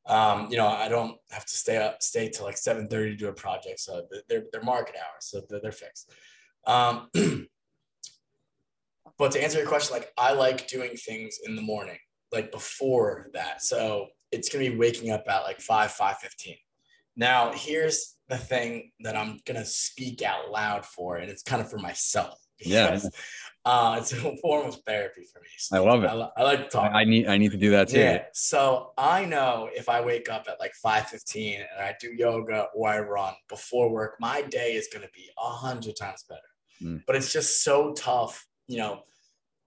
um, you know, I don't have to stay up, stay till like 7 30 to do a project. So they're, they're market hours. So they're, they're fixed. Um, *clears throat* but to answer your question, like I like doing things in the morning, like before that. So it's going to be waking up at like 5, 5 15. Now, here's the thing that I'm going to speak out loud for, and it's kind of for myself. Yeah. Uh, it's a form of therapy for me. So I love it. I, I like to talk. I, I, need I need to do that too. Yeah. So I know if I wake up at like 5:15 and I do yoga or I run before work, my day is going to be a hundred times better. Mm. But it's just so tough, you know.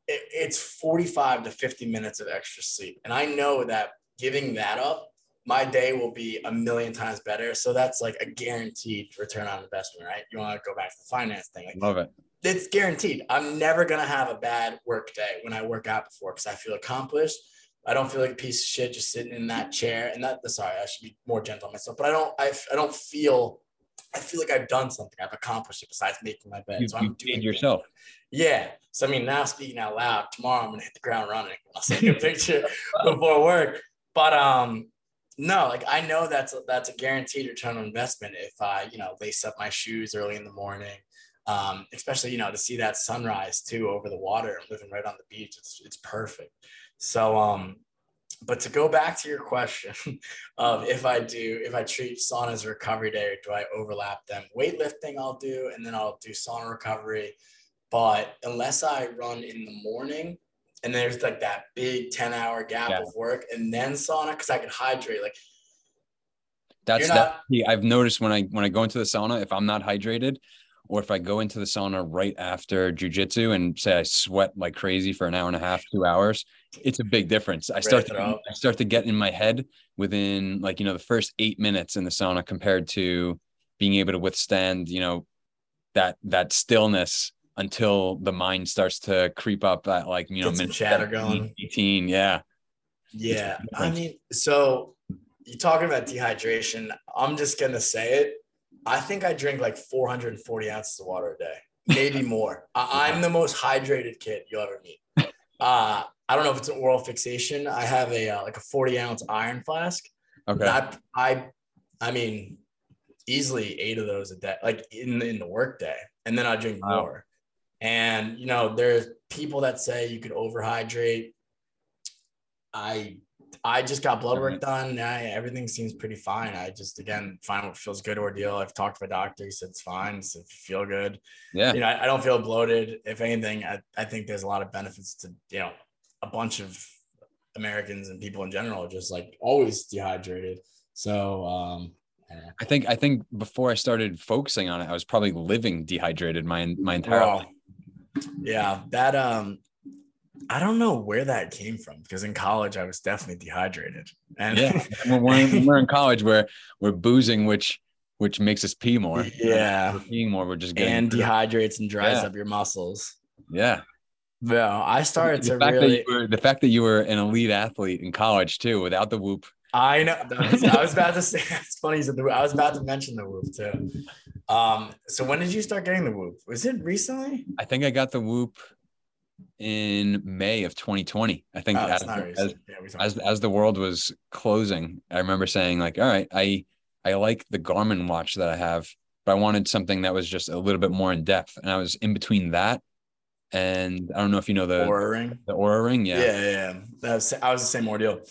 It, it's 45 to 50 minutes of extra sleep, and I know that giving that up my day will be a million times better. So that's like a guaranteed return on investment, right? You want to go back to the finance thing. Like, Love it it's guaranteed. I'm never gonna have a bad work day when I work out before because I feel accomplished. I don't feel like a piece of shit just sitting in that chair. And that sorry, I should be more gentle on myself, but I don't I, I don't feel I feel like I've done something. I've accomplished it besides making my bed. You, so I'm doing yourself. Yeah. So I mean now speaking out loud, tomorrow I'm gonna hit the ground running. *laughs* I'll take a picture *laughs* before work. But um no, like I know that's a, that's a guaranteed return on investment if I, you know, lace up my shoes early in the morning, um, especially you know to see that sunrise too over the water and living right on the beach it's, it's perfect. So um but to go back to your question *laughs* of if i do if i treat sauna as a recovery day or do i overlap them? Weightlifting i'll do and then i'll do sauna recovery. But unless i run in the morning and there's like that big 10 hour gap yeah. of work and then sauna because i can hydrate like that's not, that yeah, i've noticed when i when i go into the sauna if i'm not hydrated or if I go into the sauna right after jujitsu and say I sweat like crazy for an hour and a half, two hours, it's a big difference. I start to I start to get in my head within like you know the first eight minutes in the sauna compared to being able to withstand you know that that stillness until the mind starts to creep up at like you know minute chatter 17, going. 18 yeah. Yeah i mean so you're talking about dehydration i'm just gonna say it I think I drink like 440 ounces of water a day, *laughs* maybe more. I, am the most hydrated kid you'll ever meet. Uh, I don't know if it's an oral fixation. I have a uh, like a 40 ounce iron flask. Okay. I, I, I mean, easily eight of those a day, like in in the work day, and then I drink wow. more. And you know, there's people that say you could overhydrate. I I just got blood work done. I, everything seems pretty fine. I just again find what feels good ordeal. I've talked to my doctor. He said it's fine. So feel good. Yeah. You know, I, I, don't feel bloated. If anything, I, I think there's a lot of benefits to you know a bunch of Americans and people in general just like always dehydrated. So um I think I think before I started focusing on it, I was probably living dehydrated my my entire life. Yeah, that um I don't know where that came from because in college I was definitely dehydrated. And yeah, *laughs* we're, when we're in college, we're we're boozing, which which makes us pee more. *laughs* Yeah, we're peeing more. We're just getting and dehydrates and dries yeah. up your muscles. Yeah. No, I started the to really were, the fact that you were an elite athlete in college too, without the whoop. I know. Was, I was about to *laughs* say. It's funny. I was about to mention the whoop too. Um. So when did you start getting the whoop? Was it recently? I think I got the whoop in May of 2020. I think oh, as, as, yeah, as, as the world was closing, I remember saying like, all right, I I like the Garmin watch that I have, but I wanted something that was just a little bit more in depth. And I was in between that and I don't know if you know the Oura ring. The Oura ring, yeah. Yeah, yeah. That was, I was the same ordeal.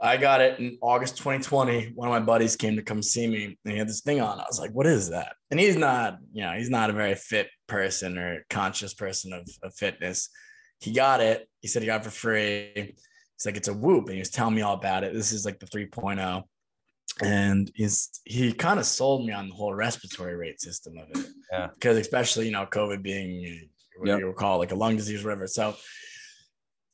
I got it in August 2020. One of my buddies came to come see me and he had this thing on. I was like, what is that? And he's not, you know, he's not a very fit person or conscious person of, of fitness he got it. He said he got it for free. He's like, it's a whoop. And he was telling me all about it. This is like the 3.0. And he's he kind of sold me on the whole respiratory rate system of it. Yeah. Because especially, you know, COVID being what yep. you would call like a lung disease, whatever. So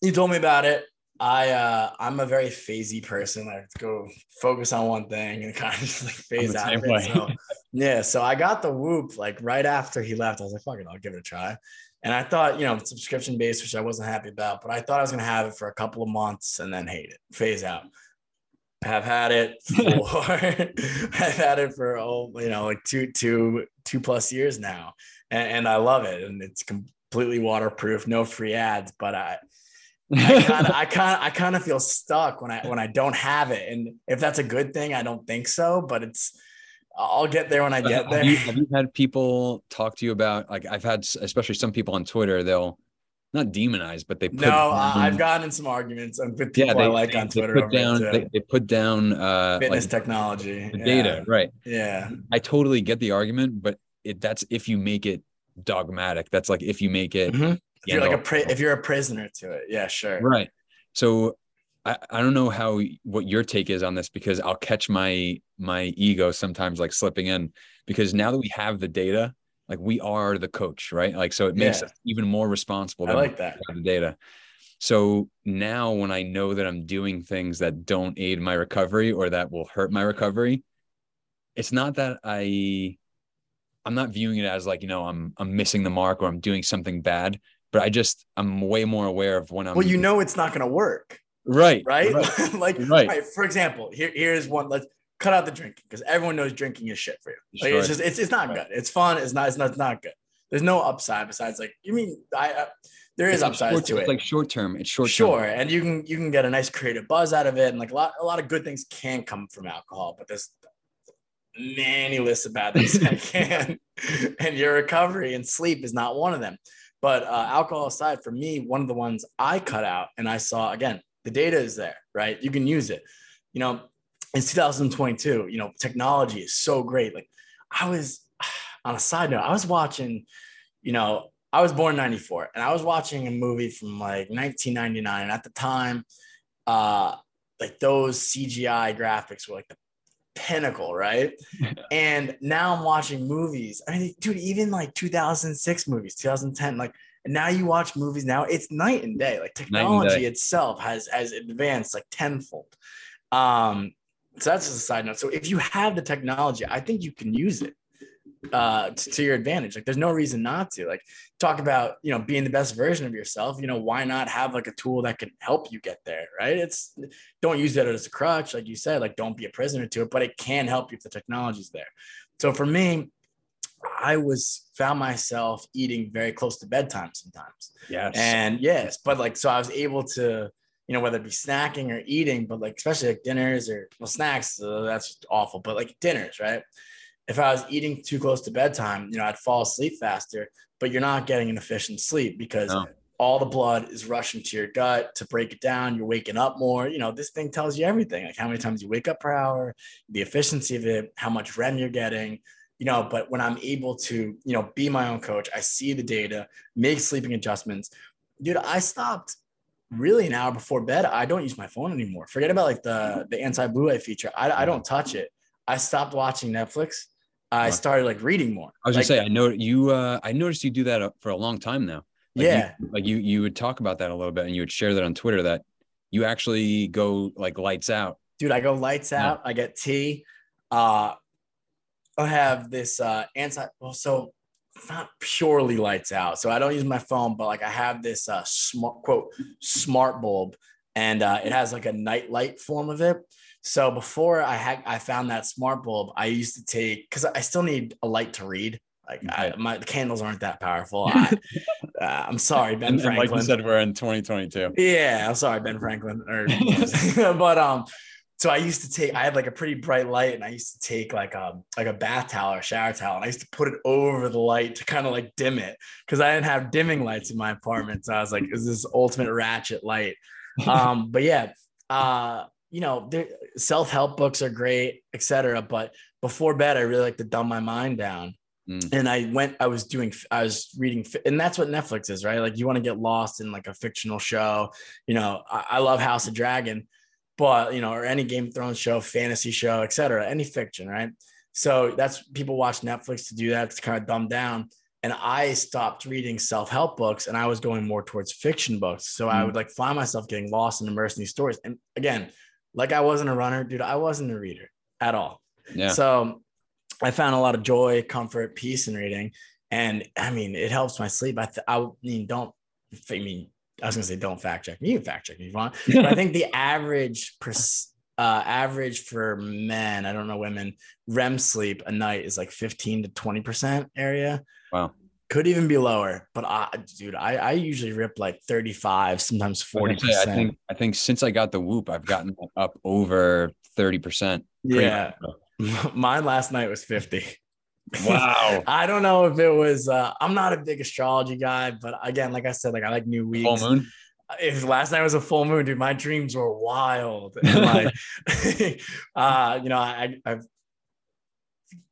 he told me about it. I uh I'm a very phasey person. I go focus on one thing and *laughs* kind of just like phase out. So, yeah. So I got the whoop like right after he left. I was like, fuck it, I'll give it a try. And I thought, you know, subscription based, which I wasn't happy about, but I thought I was going to have it for a couple of months and then hate it, phase out. Have had it *laughs* for, *laughs* I've had it for, oh, you know, like two, two, two plus years now. And, and I love it. And it's completely waterproof, no free ads, but I, I kind of, I *laughs* kind of, I kind of feel stuck when I, when I don't have it. And if that's a good thing, I don't think so, but it's, I'll get there when I get there. Have you, have you, had people talk to you about like I've had especially some people on Twitter they'll not demonize but they put no uh, I've gotten in some arguments with people yeah, they, I like they, on Twitter. They put down they, they, put down uh, fitness like, technology yeah. data right yeah I totally get the argument but it that's if you make it dogmatic. That's like if you make it, Mhm. If you're end like a pri- if you're a prisoner to it, yeah, sure. right. So I, I don't know how what your take is on this because I'll catch my my ego sometimes like slipping in because now that we have the data, like we are the coach, right? Like so it makes Yeah. us even more responsible I like that. the data. So now when I know that I'm doing things that don't aid my recovery or that will hurt my recovery, it's not that I I'm not viewing it as like, you know, I'm I'm missing the mark or I'm doing something bad, but I just I'm way more aware of when I'm Well, you know it's not going to work, right, right? right, *laughs* like, Right. right. For example, here here's one. Let's cut out the drinking because everyone knows drinking is shit for you. Like, it's just it's it's not Right. good. It's fun. It's not. It's not. It's not good. There's no upside besides like you mean I. Uh, there is It's like short- to it's it. like short term. It's short term. Sure, and you can you can get a nice creative buzz out of it, and like a lot a lot of good things can come from alcohol, but there's many lists of bad things that *laughs* can, and your recovery and sleep is not one of them. But uh, alcohol aside, for me, one of the ones I cut out, and I saw again, the data is there, right? You can use it. You know, in 2022, you know, technology is so great. Like, I was *sighs* on a side note, I was watching, you know, I was born in 94 and I was watching a movie from like 1999. And at the time, uh, like those CGI graphics were like the pinnacle, right? *laughs* and now I'm watching movies. I mean, dude, even like 2006 movies, 2010, like, and now you watch movies now, it's night and day. Like technology itself has has advanced like tenfold. Um, so that's just a side note. So if you have the technology, I think you can use it uh t- to your advantage like there's no reason not to like talk about you know being the best version of yourself you know why not have like a tool that can help you get there right it's don't use that as a crutch like you said like don't be a prisoner to it but it can help you if the technology's there so for me i was found myself eating very close to bedtime sometimes Yes. and yes, but like, so I was able to, you know, whether it be snacking or eating, but like, especially like dinners or well, snacks, uh, that's awful, but like dinners, right? If I was eating too close to bedtime, you know, I'd fall asleep faster, but you're not getting an efficient sleep because No. all the blood is rushing to your gut to break it down. You're waking up more. You know, this thing tells you everything like how many times you wake up per hour, the efficiency of it, how much REM you're getting, you know. But when I'm able to, you know, be my own coach, I see the data, make sleeping adjustments. Dude, I stopped really an hour before bed. I don't use my phone anymore. Forget about like the the anti blue light feature. I, I don't touch it. I stopped watching Netflix. I started like reading more. I was like, gonna say I know you. Uh, I noticed you do that uh, for a long time now. Like yeah. You, like you, you would talk about that a little bit, and you would share that on Twitter that you actually go like lights out. dude i go lights Yeah. out i get tea uh i have this uh anti well so it's not purely lights out. So i don't use my phone but like i have this uh smart quote smart bulb and uh it has like a night light form of it. So before i had i found that smart bulb i used to take because i still need a light to read. Like I, my the candles aren't that powerful. *laughs* I, uh, i'm sorry ben And, and franklin like you said, we're in 2022. yeah, I'm sorry, Ben Franklin. Or, *laughs* *laughs* but um, so I used to take. I had like a pretty bright light, and I used to take like um like a bath towel or shower towel, and I used to put it over the light to kind of like dim it because I didn't have dimming lights in my apartment. So I was like, "Is this ultimate ratchet light?" *laughs* Um, but yeah, uh, you know, self help books are great, etc. But before bed, I really like to dumb my mind down Mm. and I went, I was doing, I was reading, and that's what Netflix is, right? Like you want to get lost in like a fictional show. You know, I, I love House of Dragon, but you know, or any Game of Thrones show, fantasy show, etc. Any fiction, right? So that's people watch Netflix to do that to kind of dumb down. And I stopped reading self help books, and I was going more towards fiction books. So I Mm. would like find myself getting lost and immersed in these stories. And again, like I wasn't a runner, dude. I wasn't a reader at all. Yeah. So I found a lot of joy, comfort, peace in reading. And I mean, it helps my sleep. I, th- I mean, don't, I mean, I was gonna say don't fact check. You can fact check if you want. But I *laughs* think the average pers- uh, average for men, I don't know women, REM sleep a night is like 15 to 20% area. Wow. Could even be lower, but I, dude, I, I usually rip like 35, sometimes 40%. gonna I think I think since I got the whoop, I've gotten up over 30%. yeah. much. *laughs* Mine last night was 50. Wow. *laughs* I don't know if it was. Uh, I'm not a big astrology guy, but again, like I said, like I like new weeks. Full moon. If last night was a full moon, dude, my dreams were wild. And like, *laughs* *laughs* uh, you know, I, I've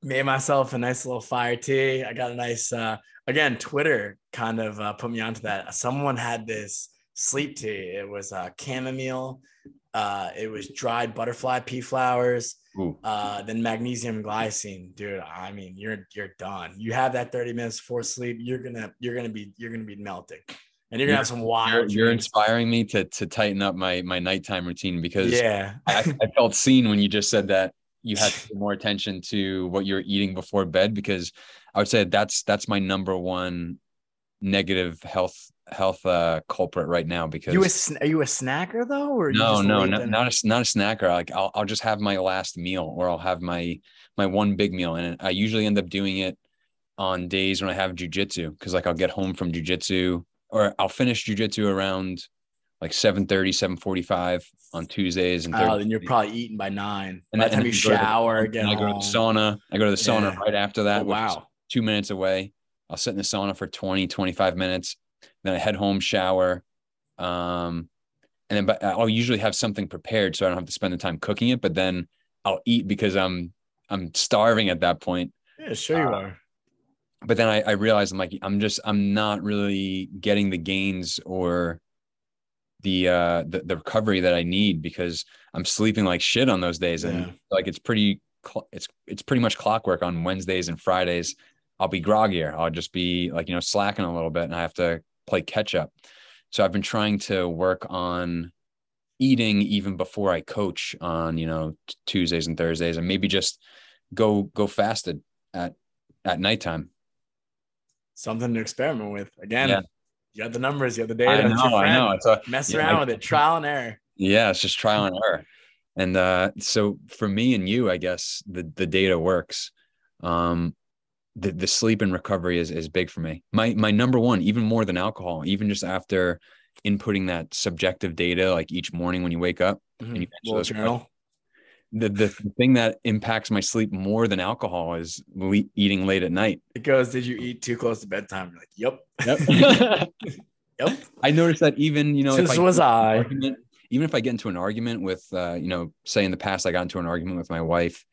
made myself a nice little fire tea. I got a nice, uh, again, Twitter kind of uh, put me onto that. Someone had this sleep tea. It was uh, chamomile. Uh, it was dried butterfly pea flowers. Uh, then magnesium glycine, dude. I mean, you're you're done. You have that 30 minutes before sleep. You're gonna you're gonna be you're gonna be melting, and you're gonna have some wild. You're, you're inspiring me to to tighten up my my nighttime routine because yeah, I, I felt seen when you just said that you had to pay more attention to what you're eating before bed because I would say that's that's my number one negative health health uh culprit right now because you a, are you a snacker though or no no not, not a not a snacker. Like I'll, I'll just have my last meal or I'll have my my one big meal and I usually end up doing it on days when I have jujitsu because like I'll get home from jujitsu or I'll finish jujitsu around like 7 30 7 45 on Tuesdays and oh, then you're probably eating by nine. And by the time you shower again I go to the sauna. I go to the sauna yeah. right after that oh, wow. two minutes away. I'll sit in the sauna for 20 25 minutes then I head home, shower, um, and then but I'll usually have something prepared so I don't have to spend the time cooking it. But then I'll eat because I'm I'm starving at that point. Yeah, sure you uh, are. But then I, I realize I'm like I'm just I'm not really getting the gains or the uh the, the recovery that I need because I'm sleeping like shit on those days and yeah. like it's pretty it's it's pretty much clockwork on Wednesdays and Fridays. I'll be groggier. I'll just be like you know slacking a little bit and I have to play catch up. So I've been trying to work on eating even before I coach on, you know, Tuesdays and Thursdays and maybe just go go fasted at at nighttime. Something to experiment with. Again, yeah. you got the numbers, you have the data. I know, I know. It's a, mess yeah, around I, with it, *laughs* trial and error. Yeah, it's just trial and error. And uh, so for me and you, I guess the the data works. Um, the, the sleep and recovery is, is big for me. My my number one, even more than alcohol, even just after inputting that subjective data, like each morning when you wake up mm-hmm. and you answer journal. The, the thing that impacts my sleep more than alcohol is le- eating late at night. It goes, did you eat too close to bedtime? You're like, yep. Yep. *laughs* yep. I noticed that even, you know, this was I. Argument, even if I get into an argument with, uh, you know, say in the past, I got into an argument with my wife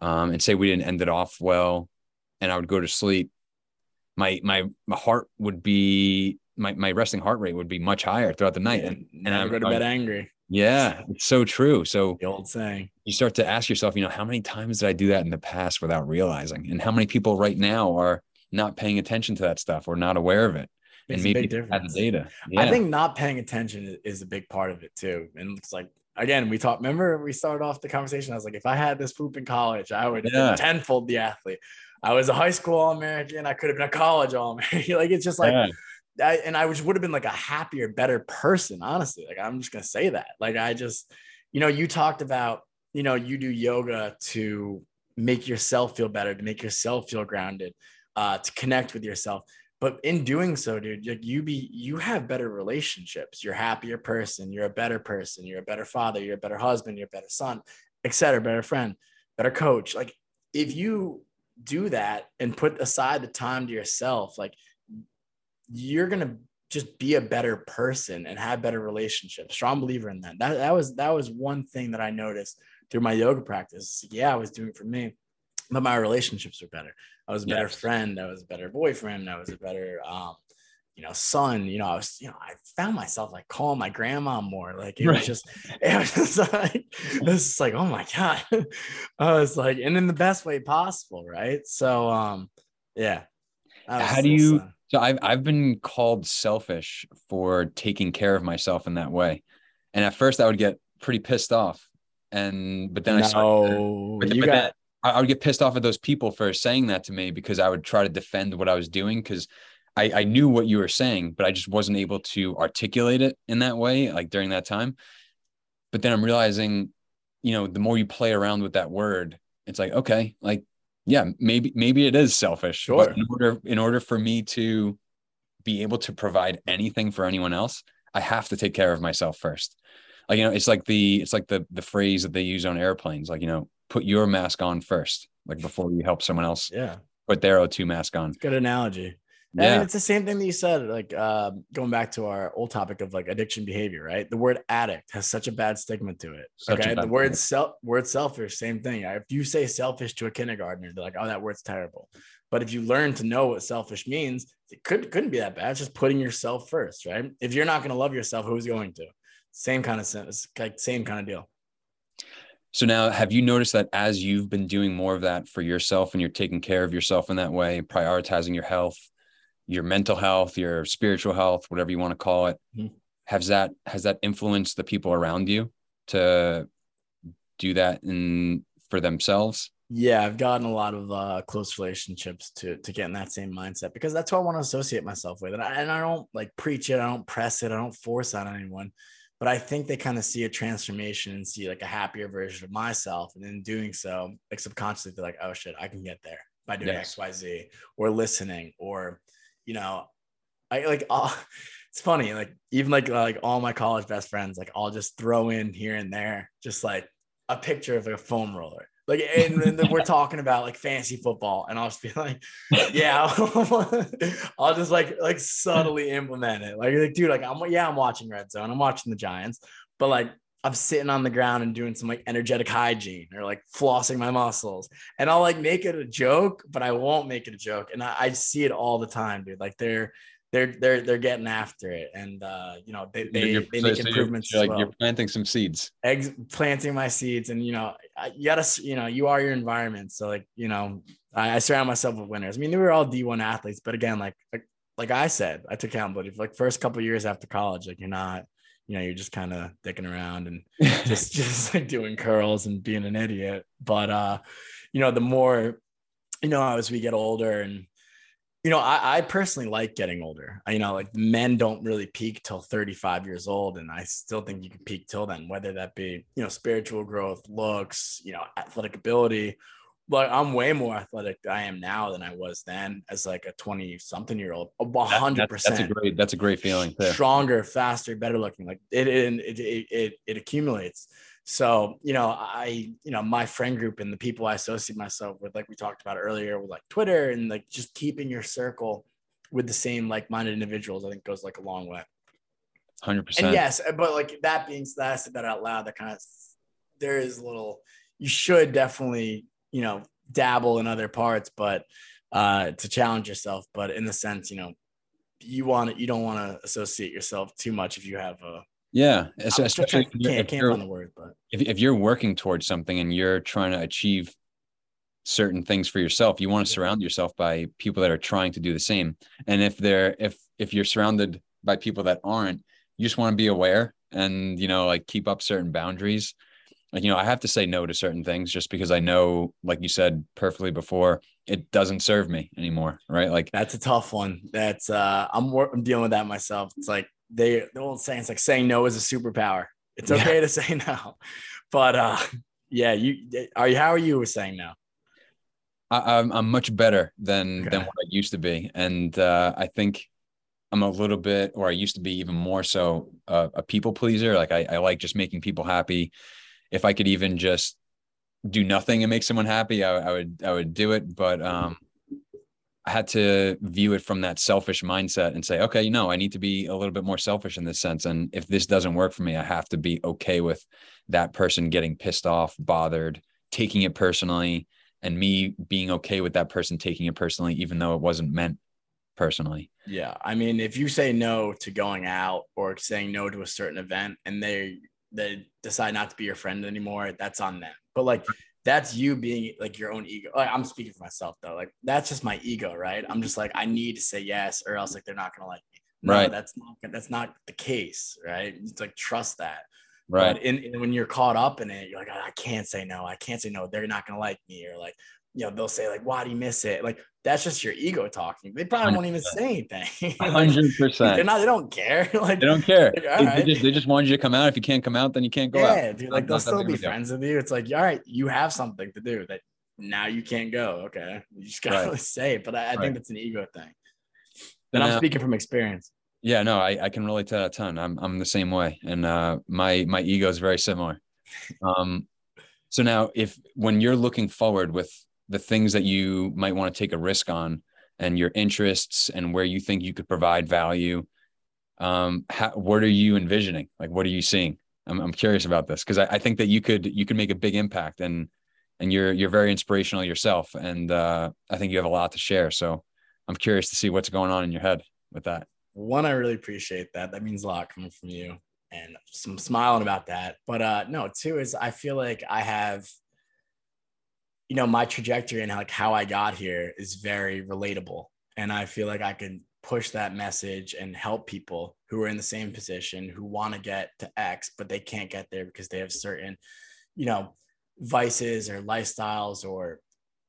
um, and say we didn't end it off well and I would go to sleep, my my my heart would be my my resting heart rate would be much higher throughout the night. And and I go to bed angry. Yeah, it's so true. So the old saying. You start to ask yourself, you know, how many times did I do that in the past without realizing? And how many people right now are not paying attention to that stuff or not aware of it? It's and maybe have the data. Yeah. I think not paying attention is a big part of it too. And it's like again, we talked. Remember, we started off the conversation. I was like, if I had this whoop in college, I would yeah. tenfold the athlete. I was a high school All American. I could have been a college All American. *laughs* like it's just like, yeah. I, and I would have been like a happier, better person. Honestly, like I'm just gonna say that. Like I just, you know, you talked about, you know, you do yoga to make yourself feel better, to make yourself feel grounded, uh, to connect with yourself. But in doing so, dude, like you be, you have better relationships. You're a happier person. You're a better person. You're a better father. You're a better husband. You're a better son, etc. Better friend, better coach. Like if you do that and put aside the time to yourself, like you're gonna just be a better person and have better relationships. Strong believer in that. That that was that was one thing that I noticed through my yoga practice. Yeah, I was doing it for me, but my relationships were better. I was a better yes. friend. I was a better boyfriend. I was a better um, you know, son, you know, I was, you know, I found myself like calling my grandma more. Like it right. was just, *laughs* it was just like, it was just like, oh my God. *laughs* I was like, and in the best way possible. Right. So, um, yeah. How do you, son. so I've, I've been called selfish for taking care of myself in that way. And at first I would get pretty pissed off. And, but then no, I started, but, you but got, I would get pissed off at those people for saying that to me because I would try to defend what I was doing. Cause I, I knew what you were saying, but I just wasn't able to articulate it in that way, like during that time. But then I'm realizing, you know, the more you play around with that word, it's like, okay, like, yeah, maybe, maybe it is selfish. Sure. But in order, in order for me to be able to provide anything for anyone else, I have to take care of myself first. Like, you know, it's like the, it's like the, the phrase that they use on airplanes, like, you know, put your mask on first, like before you help someone else. Yeah. Put their O2 mask on. Good analogy yeah. I mean, it's the same thing that you said, like uh, going back to our old topic of like addiction behavior, right? The word addict has such a bad stigma to it. Such okay. The word self word selfish, same thing. If you say selfish to a kindergartner, they're like, oh, that word's terrible. But if you learn to know what selfish means, it could couldn't be that bad. It's just putting yourself first, right? If you're not going to love yourself, who's going to? Same kind of sense, like same kind of deal. So now, have you noticed that as you've been doing more of that for yourself and you're taking care of yourself in that way, prioritizing your health, your mental health, your spiritual health, whatever you want to call it, mm-hmm. has that has that influenced the people around you to do that in for themselves? Yeah, I've gotten a lot of uh, close relationships to to get in that same mindset because that's what I want to associate myself with, and I, and I don't like preach it, I don't press it, I don't force on anyone but I think they kind of see a transformation and see like a happier version of myself. And in doing so, like subconsciously, they're like, oh shit, I can get there by doing yes. X, Y, Z or listening or, you know, I like, uh, *laughs* it's funny. Like even like, like all my college best friends, like I'll just throw in here and there, just like a picture of like a foam roller like, *laughs* and, then we're talking about like fancy football, and I'll just be *laughs* like, yeah, I'll just like like subtly implement it. Like, like, dude, like I'm yeah, I'm watching Red Zone, I'm watching the Giants, but like I'm sitting on the ground and doing some like energetic hygiene or like flossing my muscles. And I'll like make it a joke, but I won't make it a joke. And I, I see it all the time, dude. Like they're they're they're they're getting after it, and uh, you know they they, you're, they make so improvements. You're, like well. you're planting some seeds. Eggs, planting my seeds, and you know you gotta you know you are your environment. So like you know I, I surround myself with winners. I mean they were all D one athletes, but again like like like I said, I took accountability for like first couple years after college. Like you're not you know you're just kind of dicking around and *laughs* just just like doing curls and being an idiot. But uh you know the more you know as we get older and you know, I, I, personally like getting older. I, you know, like men don't really peak till 35 years old. And I still think you can peak till then, whether that be, you know, spiritual growth, looks, you know, athletic ability. But I'm way more athletic I am now than I was then as like a 20 something year old. hundred percent. That's a great, that's a great feeling. Too. Stronger, faster, better looking. Like it, it, it, it, it accumulates. So, you know, I, you know, my friend group and the people I associate myself with, like we talked about earlier, with like Twitter and like just keeping your circle with the same like-minded individuals, I think goes like a long way. Hundred percent. And yes, but like that being said, I said that out loud. That kind of there is a little. You should definitely, you know, dabble in other parts, but uh to challenge yourself. But in the sense, you know, you want it. You don't want to associate yourself too much if you have a yeah, especially if you're, can't, can't the word, but if, if you're working towards something and you're trying to achieve certain things for yourself, you want to surround yourself by people that are trying to do the same. And if they're if if you're surrounded by people that aren't, you just want to be aware and you know like keep up certain boundaries. Like you know, I have to say no to certain things just because I know, like you said perfectly before, it doesn't serve me anymore, right? Like that's a tough one. That's uh I'm, I'm dealing with that myself. It's like they the old saying it's like saying no is a superpower. It's okay yeah. to *laughs* say no, but uh, yeah, you are you. How are you with saying no? I, am I'm, I'm much better than okay. than what I used to be, and uh, I think I'm a little bit, or I used to be even more so, uh, a people pleaser. Like I, I like just making people happy. If I could even just do nothing and make someone happy, I, I would I would do it. But um, I had to view it from that selfish mindset and say, okay, you know, I need to be a little bit more selfish in this sense. And if this doesn't work for me, I have to be okay with that person getting pissed off, bothered, taking it personally, and me being okay with that person taking it personally, even though it wasn't meant personally. Yeah. I mean, if you say no to going out or saying no to a certain event and they they decide not to be your friend anymore, that's on them. But like that's you being like your own ego. Like, I'm speaking for myself though. Like that's just my ego, right? I'm just like I need to say yes, or else like they're not gonna like me. No, right. That's not that's not the case, right? It's like trust that. Right. But in, in, when you're caught up in it, you're like, I can't say no. I can't say no. They're not gonna like me, or like, you know, they'll say like, why do you miss it? Like that's just your ego talking. They probably 100%. won't even say anything. *laughs* Hundred percent. They're not. They don't care. *laughs* like they don't care. Like, they, right. they, just, they just want you to come out. If you can't come out, then you can't go yeah, out. Yeah, dude. Like they'll still be friends with you. It's like, all right, you have something to do that now you can't go. Okay, you just gotta right. *laughs* say it. But I, I right. think that's an ego thing. And I'm speaking from experience. Yeah, no, I, I can relate to that a ton. I'm I'm the same way, and uh, my my ego is very similar. Um, so now, if when you're looking forward with the things that you might want to take a risk on and your interests and where you think you could provide value. Um, how, what are you envisioning? Like, what are you seeing? I'm, I'm curious about this because I, I think that you could you could make a big impact and and you're you're very inspirational yourself and uh, I think you have a lot to share. So I'm curious to see what's going on in your head with that. One, I really appreciate that. That means a lot coming from you, and some smiling about that. But uh, no, two is I feel like I have, you know, my trajectory and like how I got here is very relatable, and I feel like I can push that message and help people who are in the same position who want to get to X, but they can't get there because they have certain, you know, vices or lifestyles or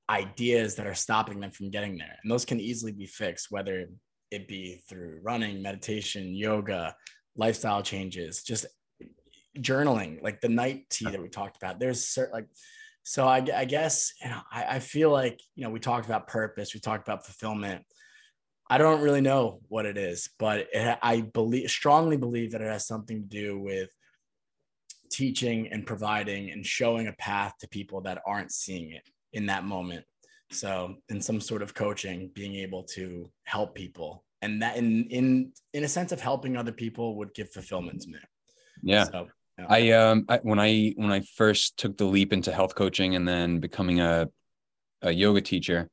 ideas that are stopping them from getting there. And those can easily be fixed, whether it be through running, meditation, yoga, lifestyle changes, just journaling, like the night tea that we talked about. There's certain like, so I, I guess you know, I, I feel like you know we talked about purpose, we talked about fulfillment. I don't really know what it is, but it, I believe strongly believe that it has something to do with teaching and providing and showing a path to people that aren't seeing it in that moment. So, in some sort of coaching, being able to help people, and that in in in a sense of helping other people would give fulfillment to me. Yeah. So, I um I, when I when I first took the leap into health coaching and then becoming a a yoga teacher,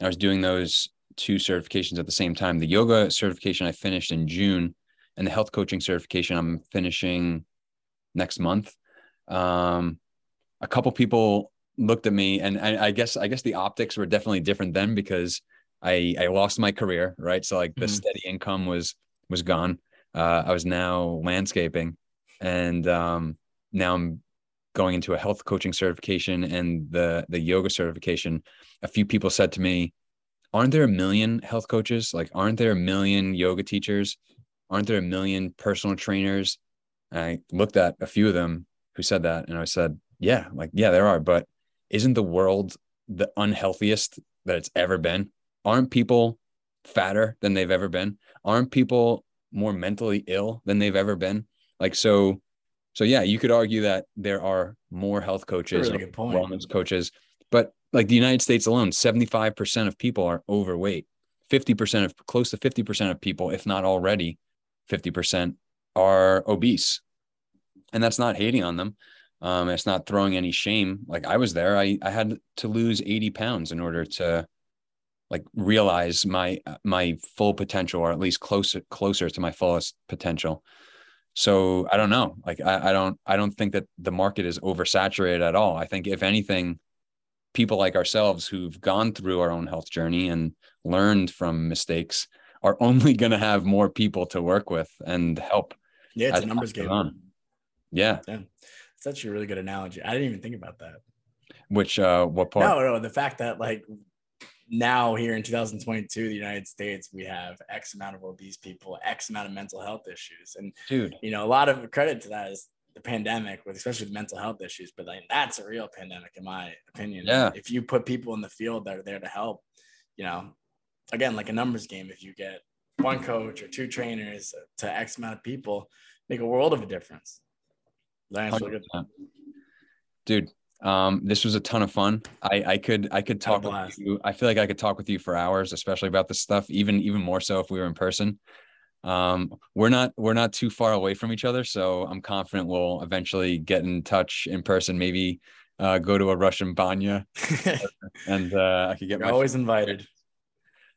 I was doing those two certifications at the same time. The yoga certification I finished in June, and the health coaching certification I'm finishing next month. Um, a couple people looked at me and I, I, guess I guess the optics were definitely different then because I I lost my career, right? So like the mm-hmm. steady income was was gone. Uh, I was now landscaping and um, now I'm going into a health coaching certification and the the yoga certification. A few people said to me, aren't there a million health coaches? Like aren't there a million yoga teachers? Aren't there a million personal trainers? And I looked at a few of them who said that and I said, yeah, like yeah, there are, but isn't the world the unhealthiest that it's ever been? Aren't people fatter than they've ever been? Aren't people more mentally ill than they've ever been? Like so so yeah, you could argue that there are more health coaches, really wellness coaches, but like the United States alone, 75% of people are overweight. 50% of close to 50% of people, if not already 50%, are obese. And that's not hating on them. Um, it's not throwing any shame. Like I was there, I, I had to lose 80 pounds in order to like realize my my full potential or at least closer closer to my fullest potential. So I don't know. Like I, I don't I don't think that the market is oversaturated at all. I think if anything, people like ourselves who've gone through our own health journey and learned from mistakes are *laughs* only going to have more people to work with and help. Yeah, it's a numbers game. On. Yeah. yeah. It's actually a really good analogy. I didn't even think about that. Which uh what part? No, no, the fact that like now here in 2022, the United States, we have X amount of obese people, X amount of mental health issues. And dude, you know, a lot of credit to that is the pandemic with especially the mental health issues. But like that's a real pandemic in my opinion. Yeah. If you put people in the field that are there to help, you know, again, like a numbers game, if you get one coach or two trainers to X amount of people, make a world of a difference. That's really good. Dude, um, this was a ton of fun. I, I could I could talk with you. I feel like I could talk with you for hours, especially about this stuff. Even even more so if we were in person. Um, we're not we're not too far away from each other, so I'm confident we'll eventually get in touch in person. Maybe uh, go to a Russian banya, *laughs* and uh, I could get. Always invited.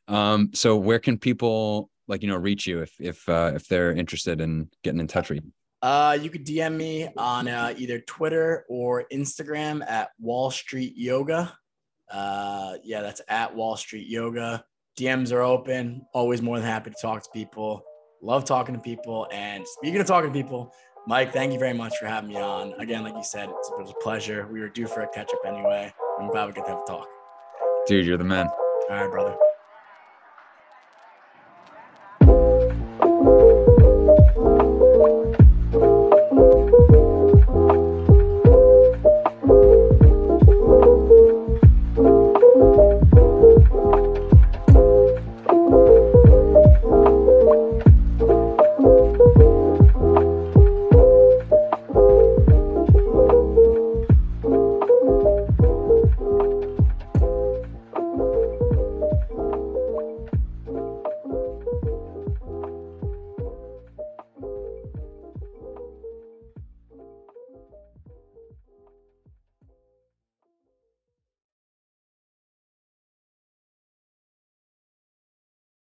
Um, so where can people like you know reach you if if uh, if they're interested in getting in touch with you? Uh, you could DM me on uh, either Twitter or Instagram at Wall Street Yoga. Uh, yeah, that's at Wall Street Yoga. DMs are open. Always more than happy to talk to people. Love talking to people. And speaking of talking to people, Mike, thank you very much for having me on. Again, like you said, it was a pleasure. We were due for a catch up anyway. I'm glad we get to have a talk. Dude, you're the man. All right, brother.